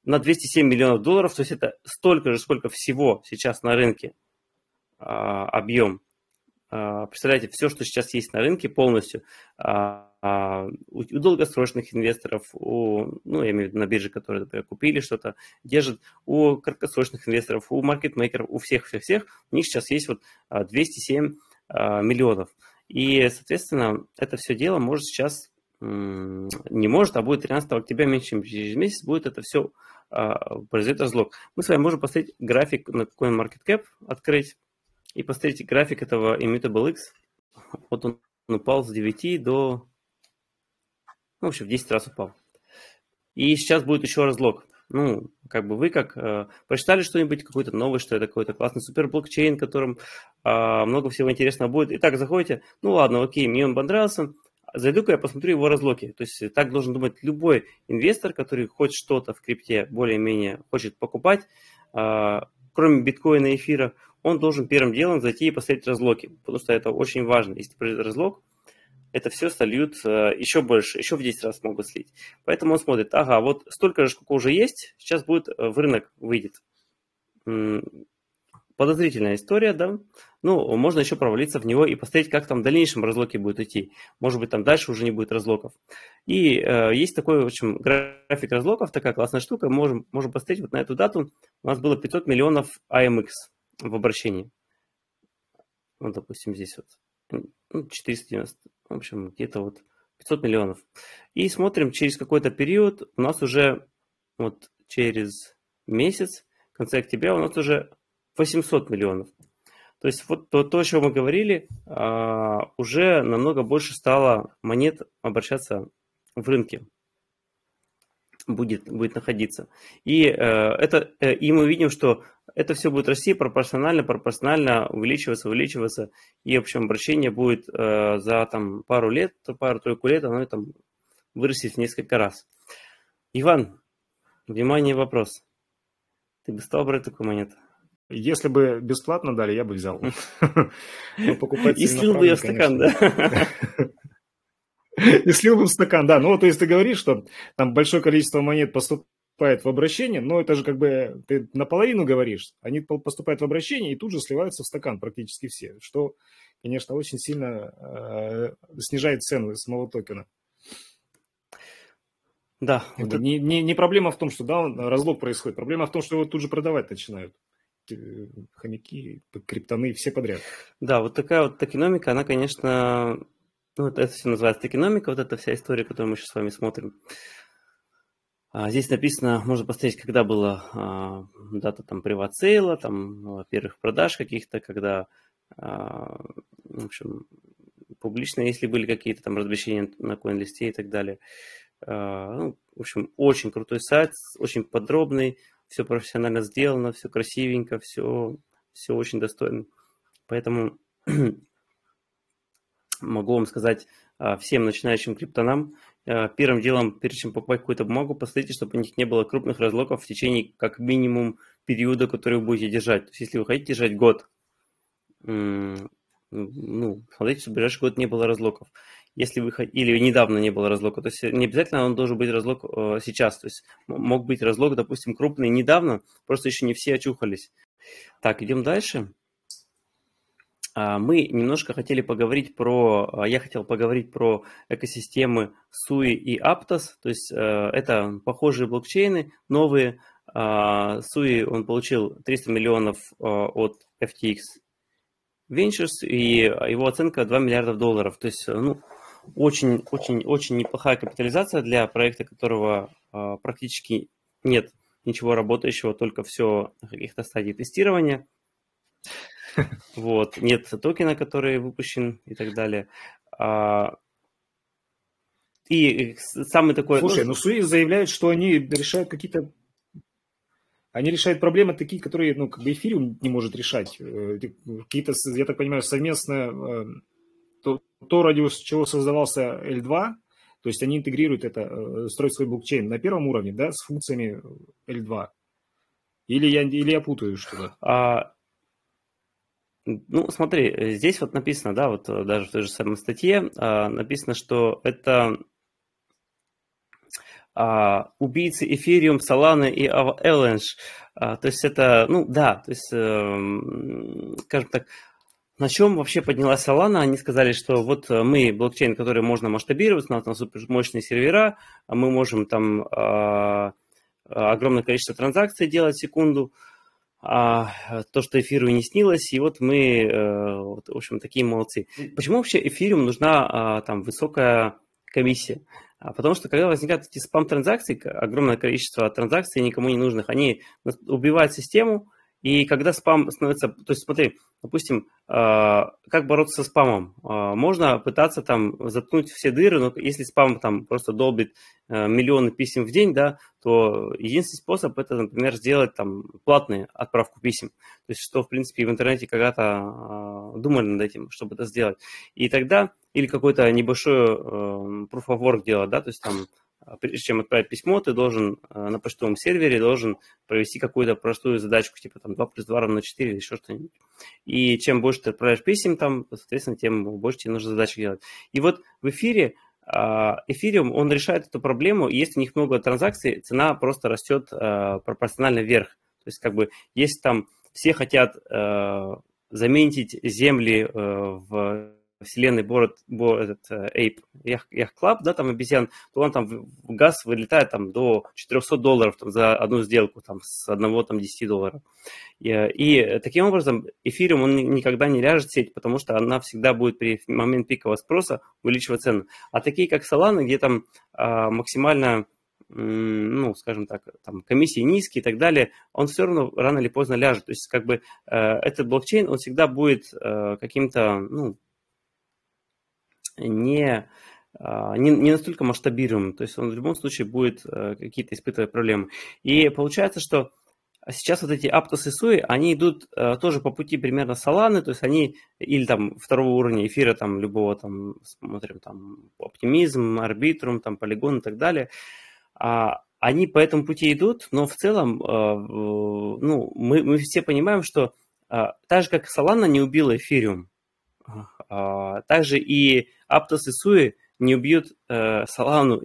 Speaker 1: на 207 миллионов долларов, то есть это столько же, сколько всего сейчас на рынке объем представляете, все, что сейчас есть на рынке полностью, а, а, у долгосрочных инвесторов, у, ну, я имею в виду на бирже, которые, например, купили что-то, держат, у краткосрочных инвесторов, у маркетмейкеров, у всех-всех-всех, у них сейчас есть вот 207 миллионов. И, соответственно, это все дело может сейчас, не может, а будет 13 октября, меньше, чем через месяц, будет это все произойдет разлог. Мы с вами можем посмотреть график на CoinMarketCap, открыть, и посмотрите график этого Immutable X. Вот он упал с 9 до... Ну, в общем, в 10 раз упал. И сейчас будет еще разлог. Ну, как бы вы как э, прочитали что-нибудь, какую-то новость, что это какой-то классный супер блокчейн, которым э, много всего интересного будет. И так заходите, ну ладно, окей, мне он понравился, зайду-ка я посмотрю его разлоки. То есть так должен думать любой инвестор, который хоть что-то в крипте более-менее хочет покупать, э, кроме биткоина и эфира, он должен первым делом зайти и посмотреть разлоки, потому что это очень важно. Если произойдет разлог, это все сольют еще больше, еще в 10 раз могут слить. Поэтому он смотрит, ага, вот столько же, сколько уже есть, сейчас будет в рынок выйдет подозрительная история, да. Ну, можно еще провалиться в него и посмотреть, как там в дальнейшем разлоки будут идти. Может быть, там дальше уже не будет разлоков. И э, есть такой, в общем, график разлоков, такая классная штука. Можем, можем посмотреть вот на эту дату. У нас было 500 миллионов AMX в обращении. Ну, допустим, здесь вот ну, 490, в общем, где-то вот 500 миллионов. И смотрим, через какой-то период у нас уже вот через месяц, в конце октября у нас уже 800 миллионов. То есть вот то, то о чем мы говорили, а, уже намного больше стало монет обращаться в рынке будет, будет находиться. И, э, это, э, и мы видим, что это все будет расти пропорционально, пропорционально увеличиваться, увеличиваться. И, в общем, обращение будет э, за там, пару лет, пару-тройку лет, оно там вырастет в несколько раз. Иван, внимание, вопрос. Ты бы стал брать такую монету?
Speaker 2: Если бы бесплатно дали, я бы взял.
Speaker 1: И слил бы я в стакан, да?
Speaker 2: И слил бы в стакан, да. Ну, то есть ты говоришь, что там большое количество монет поступает в обращение, но это же как бы ты наполовину говоришь. Они поступают в обращение и тут же сливаются в стакан практически все, что, конечно, очень сильно э, снижает цену самого токена. Да. Это не, не, не проблема в том, что да, разлог происходит. Проблема в том, что его тут же продавать начинают. Э, хомяки, криптоны, все подряд.
Speaker 1: Да, вот такая вот токеномика, она, конечно, ну, это все называется токеномика, вот эта вся история, которую мы сейчас с вами смотрим. А, здесь написано, можно посмотреть, когда была а, дата там приват-сейла, там первых продаж каких-то, когда, а, в общем, публично, если были какие-то там размещения на CoinList и так далее. А, ну, в общем, очень крутой сайт, очень подробный, все профессионально сделано, все красивенько, все, все очень достойно. Поэтому могу вам сказать а, всем начинающим криптонам, а, первым делом, перед чем покупать какую-то бумагу, посмотрите, чтобы у них не было крупных разлоков в течение как минимум периода, который вы будете держать. То есть, если вы хотите держать год, ну, смотрите, чтобы в ближайший год не было разлоков если вы или недавно не было разлока. То есть не обязательно он должен быть разлог э, сейчас. То есть мог быть разлог, допустим, крупный недавно, просто еще не все очухались. Так, идем дальше. А, мы немножко хотели поговорить про, а, я хотел поговорить про экосистемы SUI и Aptos, то есть э, это похожие блокчейны, новые. А, SUI он получил 300 миллионов э, от FTX Ventures, и его оценка 2 миллиарда долларов. То есть, ну, очень, очень, очень неплохая капитализация для проекта, которого э, практически нет ничего работающего, только все на каких-то стадий тестирования. Вот, нет токена, который выпущен и так далее. А, и самый такой...
Speaker 2: Слушай, ну Суи заявляют, что они решают какие-то... Они решают проблемы такие, которые, ну, как бы эфириум не может решать. Э, какие-то, я так понимаю, совместно э, то, то ради чего создавался L2, то есть они интегрируют это, э, строят свой блокчейн на первом уровне, да, с функциями L2. Или я, или я путаю что-то? А,
Speaker 1: ну, смотри, здесь вот написано, да, вот э, даже в той же самой статье а, написано, что это а, убийцы Ethereum, Solana и Avalanche. А, то есть это, ну да, то есть, э, скажем так, на чем вообще поднялась Solana? Они сказали, что вот э, мы блокчейн, который можно масштабировать, у нас там супер мощные сервера, мы можем там а, огромное количество транзакций делать в секунду, а, то, что эфиру не снилось, и вот мы, вот, в общем, такие молодцы. Почему вообще эфириум нужна а, там высокая комиссия? А потому что когда возникают эти спам-транзакции, огромное количество транзакций никому не нужных, они убивают систему, и когда спам становится, то есть смотри, допустим, а, как бороться со спамом? А, можно пытаться там заткнуть все дыры, но если спам там просто долбит а, миллионы писем в день, да, то единственный способ это, например, сделать там платную отправку писем. То есть что, в принципе, в интернете когда-то думали над этим, чтобы это сделать. И тогда, или какой-то небольшой proof of work делать, да, то есть там прежде чем отправить письмо, ты должен на почтовом сервере должен провести какую-то простую задачку, типа там 2 плюс 2 равно 4 или еще что-нибудь. И чем больше ты отправляешь писем там, соответственно, тем больше тебе нужно задачек делать. И вот в эфире Эфириум, он решает эту проблему, и если у них много транзакций, цена просто растет пропорционально вверх. То есть как бы если там все хотят заменить земли в вселенной Бород, Бород, этот, Ape, Yacht Club, да, там обезьян, то он там в газ вылетает там до 400 долларов там, за одну сделку, там, с одного там 10 долларов. И, и таким образом эфириум, он никогда не ляжет в сеть, потому что она всегда будет при момент пикового спроса увеличивать цену. А такие, как Solana, где там а, максимально ну, скажем так, там, комиссии низкие и так далее, он все равно рано или поздно ляжет. То есть, как бы, э, этот блокчейн, он всегда будет э, каким-то, ну, не, а, не, не настолько масштабируемым, то есть он в любом случае будет э, какие-то испытывать проблемы. И получается, что сейчас вот эти Aptos и Sui, они идут э, тоже по пути примерно Solana, то есть они или там второго уровня эфира, там любого там, смотрим, там Optimism, Arbitrum, там Polygon и так далее, а, они по этому пути идут, но в целом, э, ну, мы, мы все понимаем, что так же, как Solana не убила эфириум, а, также и Aptos и Sui не убьют э,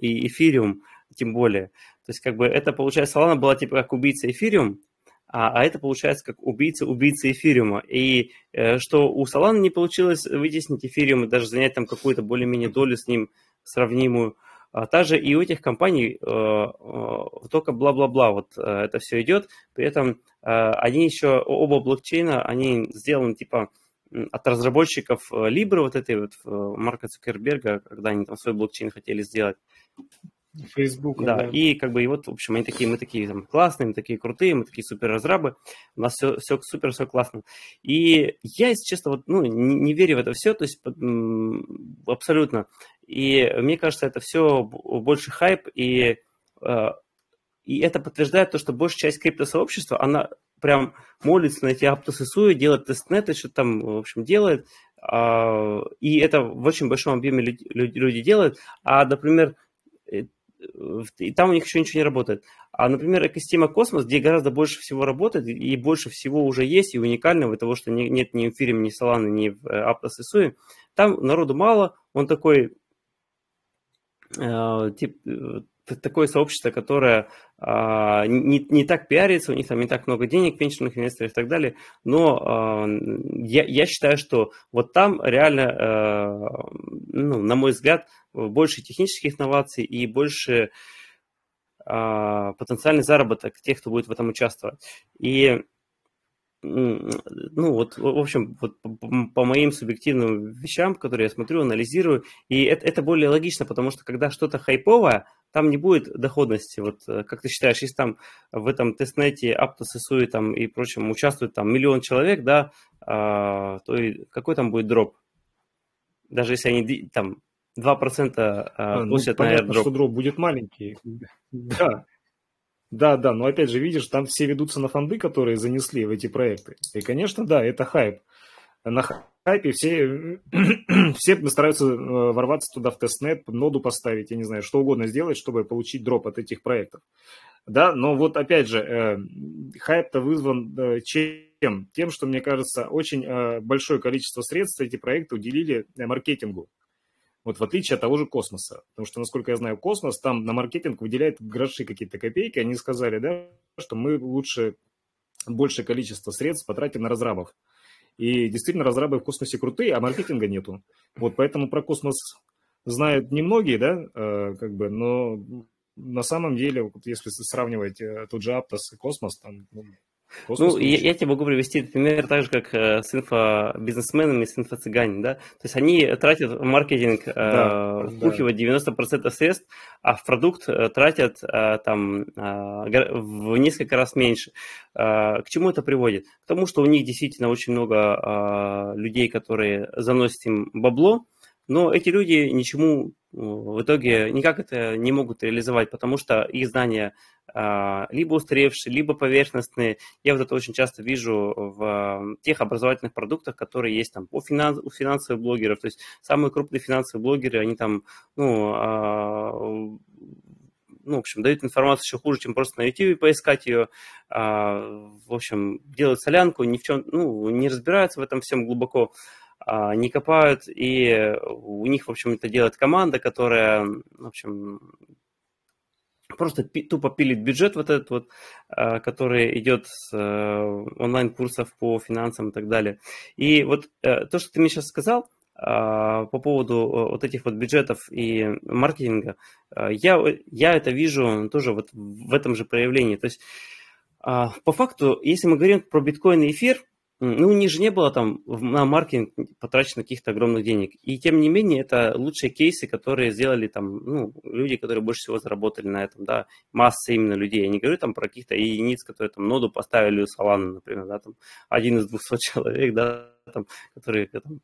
Speaker 1: и Эфириум, тем более. То есть, как бы это получается, Solana была типа как убийца Эфириум, а, а это получается как убийца убийца Эфириума. И э, что у Solana не получилось вытеснить Эфириум и даже занять там какую-то более-менее долю с ним сравнимую, а также и у этих компаний э, э, только бла-бла-бла вот э, это все идет. При этом э, они еще, оба блокчейна, они сделаны типа от разработчиков Libra, вот этой вот Марка Цукерберга, когда они там свой блокчейн хотели сделать.
Speaker 2: Facebook.
Speaker 1: Да, да, и как бы и вот, в общем, они такие, мы такие там классные, мы такие крутые, мы такие супер разрабы, у нас все, все супер, все классно. И я, если честно, вот, ну, не, не верю в это все, то есть абсолютно. И мне кажется, это все больше хайп, и, и это подтверждает то, что большая часть криптосообщества, она прям молится на эти Aptos и Sui, делает тестнеты, что там, в общем, делает. А, и это в очень большом объеме люди, люди делают. А, например, э, и там у них еще ничего не работает. А, например, экосистема Космос, где гораздо больше всего работает и больше всего уже есть, и уникального того, что нет ни в Эфириум, ни Solana, ни в э, Aptos и Sui, там народу мало, он такой, э, тип, такое сообщество, которое а, не, не так пиарится, у них там не так много денег, венчурных инвесторов и так далее, но а, я, я считаю, что вот там реально, а, ну, на мой взгляд, больше технических инноваций и больше а, потенциальный заработок тех, кто будет в этом участвовать. И ну вот, в общем, вот по моим субъективным вещам, которые я смотрю, анализирую, и это, это более логично, потому что когда что-то хайповое, там не будет доходности. Вот э, как ты считаешь, если там в этом тестнете Aptos, SUI там и прочем участвует там миллион человек, да, а, то и какой там будет дроп? Даже если они там 2% а, а, ну, пустят
Speaker 2: понятно, на airdrop. что дроп будет маленький. Да. Да, да, но опять же, видишь, там все ведутся на фонды, которые занесли в эти проекты. И, конечно, да, это хайп. На хайпе все, все стараются э, ворваться туда в тестнет, ноду поставить, я не знаю, что угодно сделать, чтобы получить дроп от этих проектов. Да, но вот опять же, э, хайп-то вызван э, чем? Тем, что, мне кажется, очень большое количество средств эти проекты уделили маркетингу. Вот в отличие от того же космоса. Потому что, насколько я знаю, космос там на маркетинг выделяет гроши какие-то копейки. Они сказали, да, что мы лучше большее количество средств потратим на разрабов. И действительно, разрабы в космосе крутые, а маркетинга нету. Вот поэтому про космос знают немногие, да, э, как бы, но на самом деле, вот если сравнивать э, тот же Аптос и Космос, там ну,
Speaker 1: ну, я, я тебе могу привести пример так же, как э, с инфобизнесменами, с инфо-цыгане, да? То есть они тратят в маркетинг, э, да, да. 90% средств, а в продукт э, тратят э, там э, в несколько раз меньше. Э, к чему это приводит? К тому, что у них действительно очень много э, людей, которые заносят им бабло, но эти люди ничему в итоге никак это не могут реализовать, потому что их знания а, либо устаревшие, либо поверхностные. Я вот это очень часто вижу в тех образовательных продуктах, которые есть там у, финанс, у финансовых блогеров. То есть самые крупные финансовые блогеры, они там, ну, а, ну, в общем, дают информацию еще хуже, чем просто на YouTube поискать ее. А, в общем, делают солянку, ни в чем, ну, не разбираются в этом всем глубоко, не копают, и у них, в общем, это делает команда, которая, в общем, просто тупо пилит бюджет вот этот вот, а, который идет с э, онлайн-курсов по финансам и так далее. И вот э, то, что ты мне сейчас сказал, а, по поводу э, вот этих вот бюджетов и маркетинга, я, я это вижу тоже вот в этом же проявлении. То есть а, по факту, если мы говорим про биткоин и эфир, ну, у них же не было там на маркетинг потрачено каких-то огромных денег. И тем не менее, это лучшие кейсы, которые сделали там, ну, люди, которые больше всего заработали на этом, да, масса именно людей. Я не говорю там про каких-то единиц, которые там ноду поставили у Solana, например, да, там один из двухсот человек, да, там, которые там,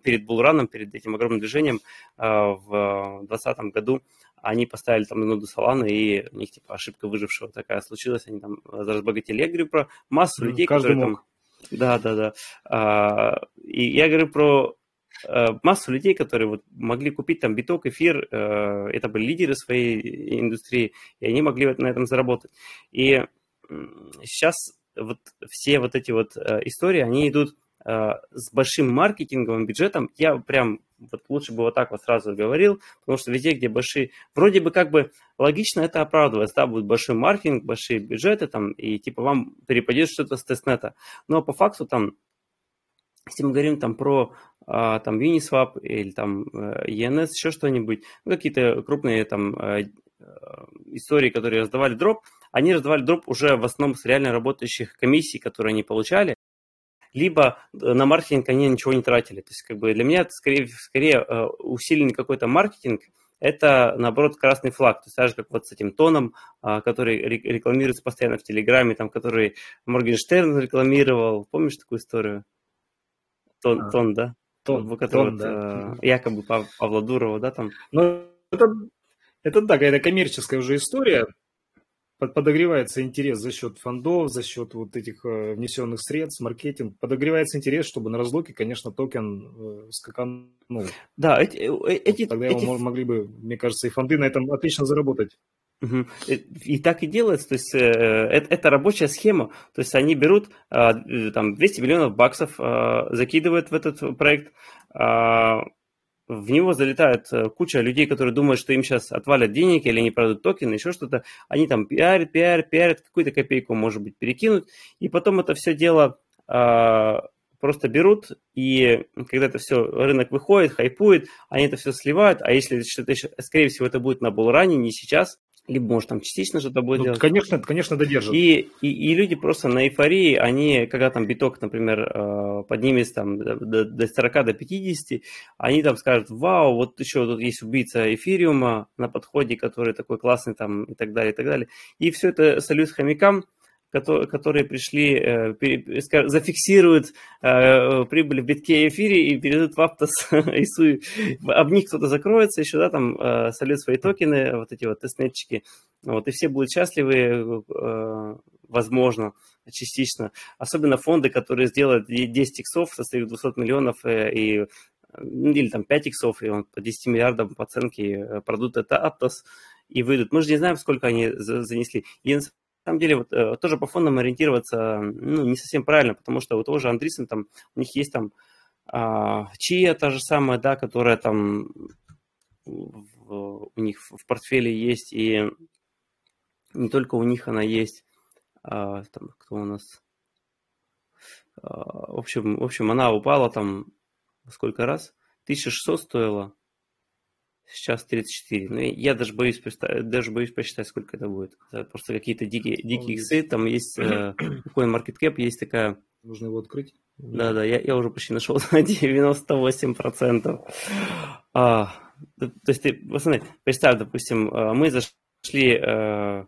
Speaker 1: перед булраном, перед этим огромным движением а, в 2020 году они поставили там ноду Solana, и у них типа ошибка выжившего такая случилась, они там разбогатели. Я говорю про массу людей,
Speaker 2: Каждый
Speaker 1: которые
Speaker 2: мог.
Speaker 1: там да, да, да. А, и я говорю про а, массу людей, которые вот могли купить там биток, эфир, а, это были лидеры своей индустрии, и они могли на этом заработать. И сейчас вот все вот эти вот а, истории, они идут с большим маркетинговым бюджетом. Я прям вот лучше бы вот так вот сразу говорил, потому что везде, где большие, вроде бы как бы логично это оправдывается, да, будет большой маркетинг, большие бюджеты там, и типа вам перепадет что-то с тестнета. Но по факту там, если мы говорим там про а, там Uniswap или там э, ENS, еще что-нибудь, ну, какие-то крупные там э, э, истории, которые раздавали дроп, они раздавали дроп уже в основном с реально работающих комиссий, которые они получали, либо э, на маркетинг они ничего не тратили. То есть как бы для меня это скорее, скорее э, усиленный какой-то маркетинг, это, наоборот, красный флаг. То есть так же, как вот с этим тоном, а, который рекламируется постоянно в Телеграме, там, который Моргенштерн рекламировал. Помнишь такую историю? Тон, а, тон да?
Speaker 2: Тон,
Speaker 1: который тон, да. Э, якобы Павла Дурова, да, там?
Speaker 2: Ну, это, это да, какая-то коммерческая уже история подогревается интерес за счет фондов, за счет вот этих э, внесенных средств, маркетинг, подогревается интерес, чтобы на разлоке, конечно, токен э, скаканул.
Speaker 1: Да, эти, э, эти,
Speaker 2: Тогда
Speaker 1: эти...
Speaker 2: его могли бы, мне кажется, и фонды на этом отлично заработать.
Speaker 1: И так и делается, то есть это, это рабочая схема, то есть они берут э, там 200 миллионов баксов, э, закидывают в этот проект, э, в него залетает э, куча людей, которые думают, что им сейчас отвалят денег или они продадут токены, еще что-то. Они там пиарят, пиарят, пиарят, какую-то копейку, может быть, перекинут. И потом это все дело а, просто берут, и когда это все, рынок выходит, хайпует, они это все сливают, а если что-то скорее всего, это будет на булране, не сейчас, либо, может, там частично что-то будет ну, делать.
Speaker 2: Конечно, конечно, додержат.
Speaker 1: И, и, и люди просто на эйфории, они, когда там биток, например, э, поднимется там до, до 40, до 50, они там скажут, вау, вот еще тут есть убийца эфириума на подходе, который такой классный там и так далее, и так далее. И все это сольют хомякам, которые пришли, э, зафиксируют э, прибыль в битке и эфире и перейдут в Aptos и Суи. Об них кто-то закроется еще, да, там э, сольют свои токены, вот эти вот тестнетчики, вот, и все будут счастливы, возможно, частично. Особенно фонды, которые сделают 10 иксов со своих 200 миллионов и или там 5 иксов, и он по 10 миллиардам по оценке продадут это Aptos и выйдут. Мы же не знаем, сколько они занесли. И самом деле вот э, тоже по фондам ориентироваться ну, не совсем правильно, потому что у того же Андрисен там, у них есть там а, Чия та же самая, да, которая там в, у них в портфеле есть, и не только у них она есть, а, там, кто у нас, а, в общем, в общем, она упала там сколько раз? 1600 стоила, Сейчас 34. Ну, я даже боюсь, даже боюсь посчитать, сколько это будет. Это просто какие-то дикие, дикие иксы. Там есть э, CoinMarketCap, есть такая...
Speaker 2: Нужно его открыть?
Speaker 1: Да-да, я, я уже почти нашел на 98%. А, то, есть ты, посмотри, представь, допустим, э, мы зашли, э,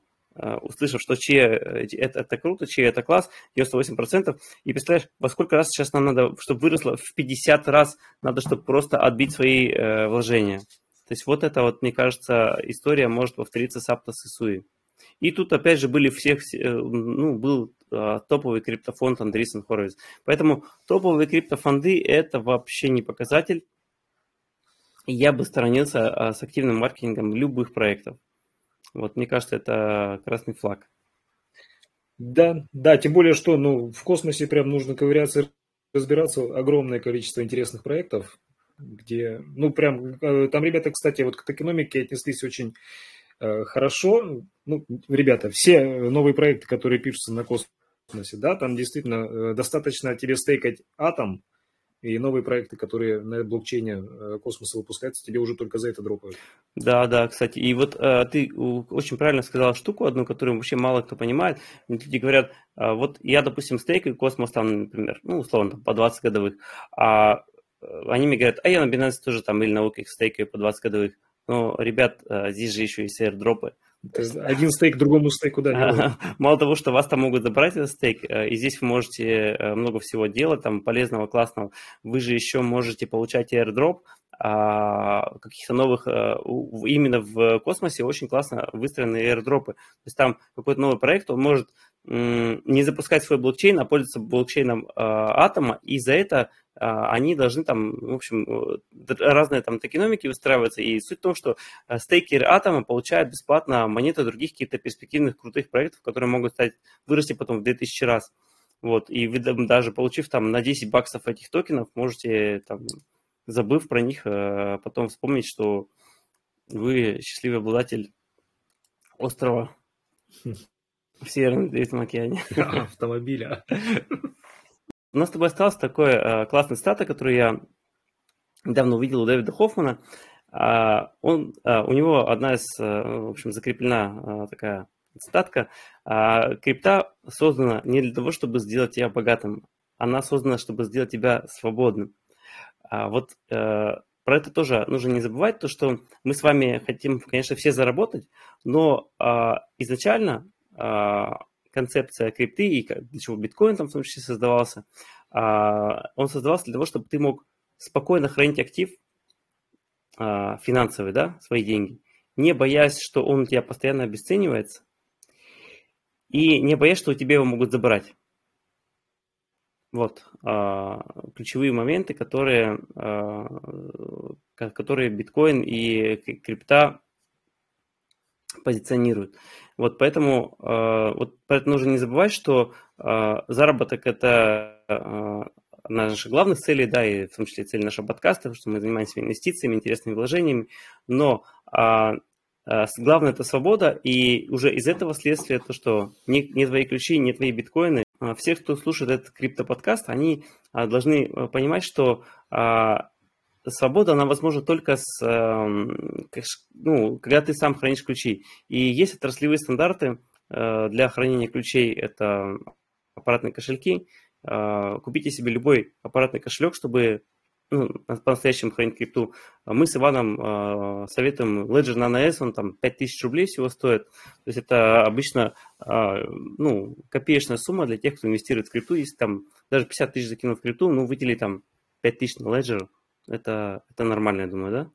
Speaker 1: услышав, что че это, это круто, че это класс, 98%, и представляешь, во сколько раз сейчас нам надо, чтобы выросло в 50 раз, надо, чтобы просто отбить свои вложения. То есть вот это вот, мне кажется, история может повториться с Aptos и Sui. И тут опять же были всех, э, ну, был а, топовый криптофонд Андрейсен Хоровиц. Поэтому топовые криптофонды это вообще не показатель. Я бы сторонился а, с активным маркетингом любых проектов. Вот, мне кажется, это красный флаг.
Speaker 2: Да, да, тем более, что ну, в космосе прям нужно ковыряться, разбираться. Огромное количество интересных проектов, где, ну, прям, э, там ребята, кстати, вот к экономике отнеслись очень э, хорошо. Ну, ребята, все новые проекты, которые пишутся на космосе, да, там действительно э, достаточно тебе стейкать атом, и новые проекты, которые на блокчейне э, космоса выпускаются, тебе уже только за это дропают.
Speaker 1: Да, да, кстати. И вот э, ты очень правильно сказал штуку одну, которую вообще мало кто понимает. Люди говорят, э, вот я, допустим, стейкаю космос там, например, ну, условно, по 20 годовых, а э, они мне говорят, а я на Binance тоже там или на OKX стейкаю по 20 годовых. Но, ребят, э, здесь же еще есть airdropы.
Speaker 2: Один стейк другому стейку, да.
Speaker 1: Мало того, что вас там могут забрать этот стейк, э, и здесь вы можете э, много всего делать, там полезного, классного. Вы же еще можете получать airdrop, каких-то новых, э, именно в космосе очень классно выстроены airdropы. То есть там какой-то новый проект, он может не запускать свой блокчейн, а пользоваться блокчейном атома, и за это а, они должны там, в общем, разные там токеномики выстраиваться. И суть в том, что стейкеры атома получают бесплатно монеты других каких-то перспективных крутых проектов, которые могут стать, вырасти потом в 2000 раз. Вот, и вы даже получив там на 10 баксов этих токенов, можете там, забыв про них, э, потом вспомнить, что вы счастливый обладатель острова в Северном Ледовитом океане.
Speaker 2: Автомобиля.
Speaker 1: У нас с тобой остался такой э, классный стата, который я недавно увидел у Дэвида Хоффмана. Э, он, э, у него одна из, э, в общем, закреплена такая цитатка. Э, крипта создана не для того, чтобы сделать тебя богатым. Она создана, чтобы сделать тебя свободным. А вот э, про это тоже нужно не забывать, то, что мы с вами хотим, конечно, все заработать, но э, изначально э, концепция крипты и для чего биткоин там в том числе создавался, а, он создавался для того, чтобы ты мог спокойно хранить актив а, финансовый, да, свои деньги, не боясь, что он у тебя постоянно обесценивается, и не боясь, что у тебя его могут забрать. Вот а, ключевые моменты, которые, которые биткоин и крипта позиционируют. Вот поэтому, э, вот поэтому нужно не забывать, что заработок это э, наши главных целей, да, и в том числе цель нашего подкаста, что мы занимаемся инвестициями, интересными вложениями, но а, главное это свобода, и уже из этого следствие то, что не, не твои ключи, не твои биткоины. А все, кто слушает этот криптоподкаст, они должны понимать, что свобода, она возможна только с, эм, ну, когда ты сам хранишь ключи. И есть отраслевые стандарты э, для хранения ключей. Это аппаратные кошельки. Э, купите себе любой аппаратный кошелек, чтобы ну, по-настоящему хранить крипту. Мы с Иваном э, советуем Ledger Nano S, он там 5000 рублей всего стоит. То есть это обычно ну, копеечная сумма для тех, кто инвестирует в крипту. Если там даже 50 тысяч закинул в крипту, ну, выделили там 5000 на Ledger, это, это нормально, я думаю, да?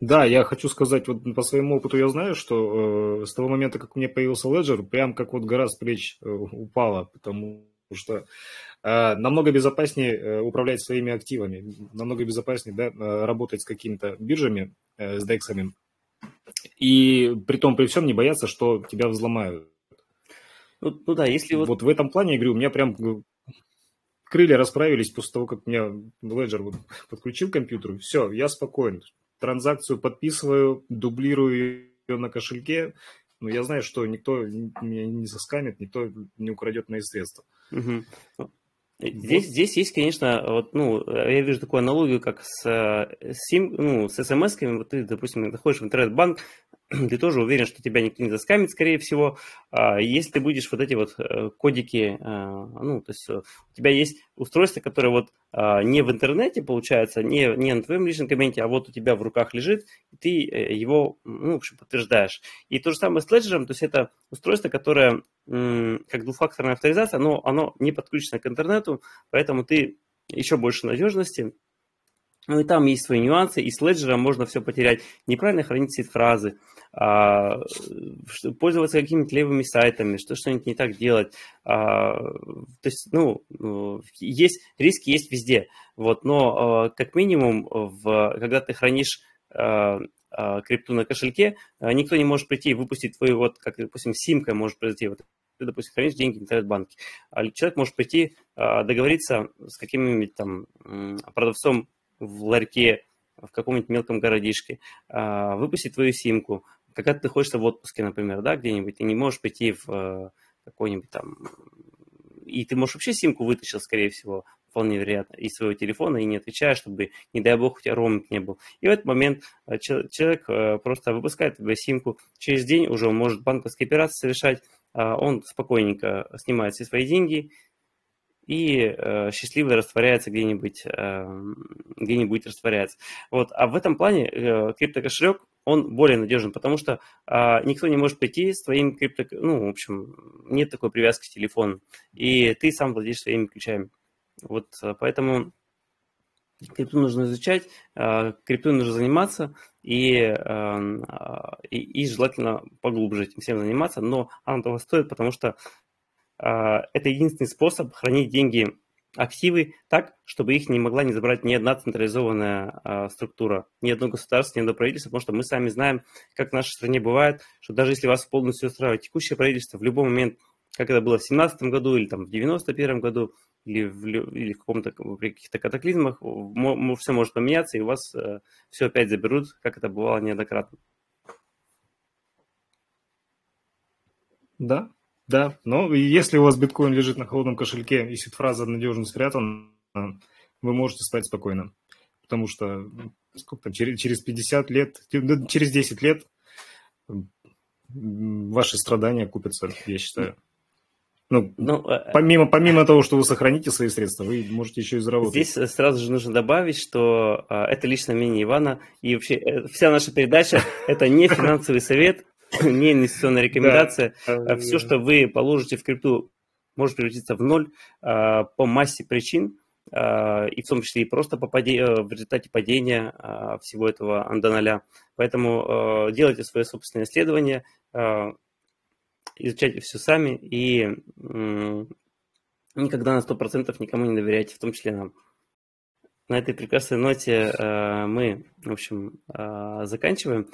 Speaker 2: Да, я хочу сказать, вот по своему опыту я знаю, что э, с того момента, как меня появился Ledger, прям как вот гора с плеч э, упала, потому что э, намного безопаснее э, управлять своими активами, намного безопаснее да, э, работать с какими-то биржами, э, с дексами, и при том, при всем не бояться, что тебя взломают.
Speaker 1: Ну, ну да, если
Speaker 2: вот... Вот в этом плане, я говорю, у меня прям крылья расправились после того, как меня Ledger вот подключил к компьютеру. Все, я спокоен. Транзакцию подписываю, дублирую ее на кошельке. Но я знаю, что никто меня не заскамит, никто не украдет мои средства.
Speaker 1: Угу. Здесь, здесь есть, конечно, вот, ну, я вижу такую аналогию, как с, с, сим, ну, с смс-ками. Вот ты, допустим, заходишь в интернет-банк, ты тоже уверен, что тебя никто не заскамит, скорее всего. А, если ты будешь вот эти вот э, кодики, а, ну, то есть э, у тебя есть устройство, которое вот а, не в интернете, получается, не, не на твоем личном кабинете, а вот у тебя в руках лежит, и ты э, его, ну, в общем, подтверждаешь. И то же самое с Ledger, то есть это устройство, которое как двухфакторная авторизация, но оно не подключено к интернету, поэтому ты еще больше надежности, ну и там есть свои нюансы, и с Ledger можно все потерять. Неправильно хранить сид-фразы, а, пользоваться какими-то левыми сайтами, что что-нибудь не так делать. А, то есть, ну, ну, есть риски, есть везде. Вот, но а, как минимум, в, когда ты хранишь крипту на кошельке, никто не может прийти и выпустить твою, вот, как, допустим, симка может произойти, вот ты, допустим, хранишь деньги в интернет-банке, а человек может прийти договориться с каким-нибудь там продавцом в ларьке, в каком-нибудь мелком городишке, выпустить твою симку, когда ты находишься в отпуске, например, да, где-нибудь, ты не можешь прийти в какой-нибудь там и ты, можешь вообще симку вытащил, скорее всего, вполне вероятно, из своего телефона и не отвечаешь, чтобы, не дай бог, у тебя роуминг не был. И в этот момент э, человек э, просто выпускает тебе симку, через день уже он может банковские операции совершать, а он спокойненько снимает все свои деньги и э, счастливо растворяется где-нибудь, где-нибудь растворяется. Вот. А в этом плане криптокошелек он более надежен, потому что а, никто не может прийти с твоим крипто... Ну, в общем, нет такой привязки к телефону, и ты сам владеешь своими ключами. Вот а, поэтому крипту нужно изучать, а, крипту нужно заниматься и, а, и, и желательно поглубже этим всем заниматься, но оно того стоит, потому что это единственный способ хранить деньги активы так, чтобы их не могла не забрать ни одна централизованная а, структура, ни одно государство, ни одно правительство, потому что мы сами знаем, как в нашей стране бывает, что даже если вас полностью устраивает текущее правительство, в любой момент, как это было в 2017 году или там в 91 году, или в, или в каком-то при каких-то катаклизмах, все может поменяться, и у вас э, все опять заберут, как это бывало неоднократно.
Speaker 2: Да, да, но если у вас биткоин лежит на холодном кошельке и фраза надежно спрятана, вы можете спать спокойно. Потому что сколько там, через, через 50 лет, через 10 лет ваши страдания купятся, я считаю. Ну, ну, э, помимо, помимо того, что вы сохраните свои средства, вы можете еще и заработать.
Speaker 1: Здесь сразу же нужно добавить, что а, это лично мнение Ивана, и вообще э, вся наша передача – это не финансовый совет, не инвестиционная рекомендация. Да. Все, что вы положите в крипту, может превратиться в ноль а, по массе причин, а, и в том числе и просто по паде... Э, в результате падения а, всего этого до ноля. Поэтому делайте свое собственное исследование, изучайте все сами и никогда на 100% никому не доверяйте, в том числе нам. На этой прекрасной ноте мы, в общем, заканчиваем.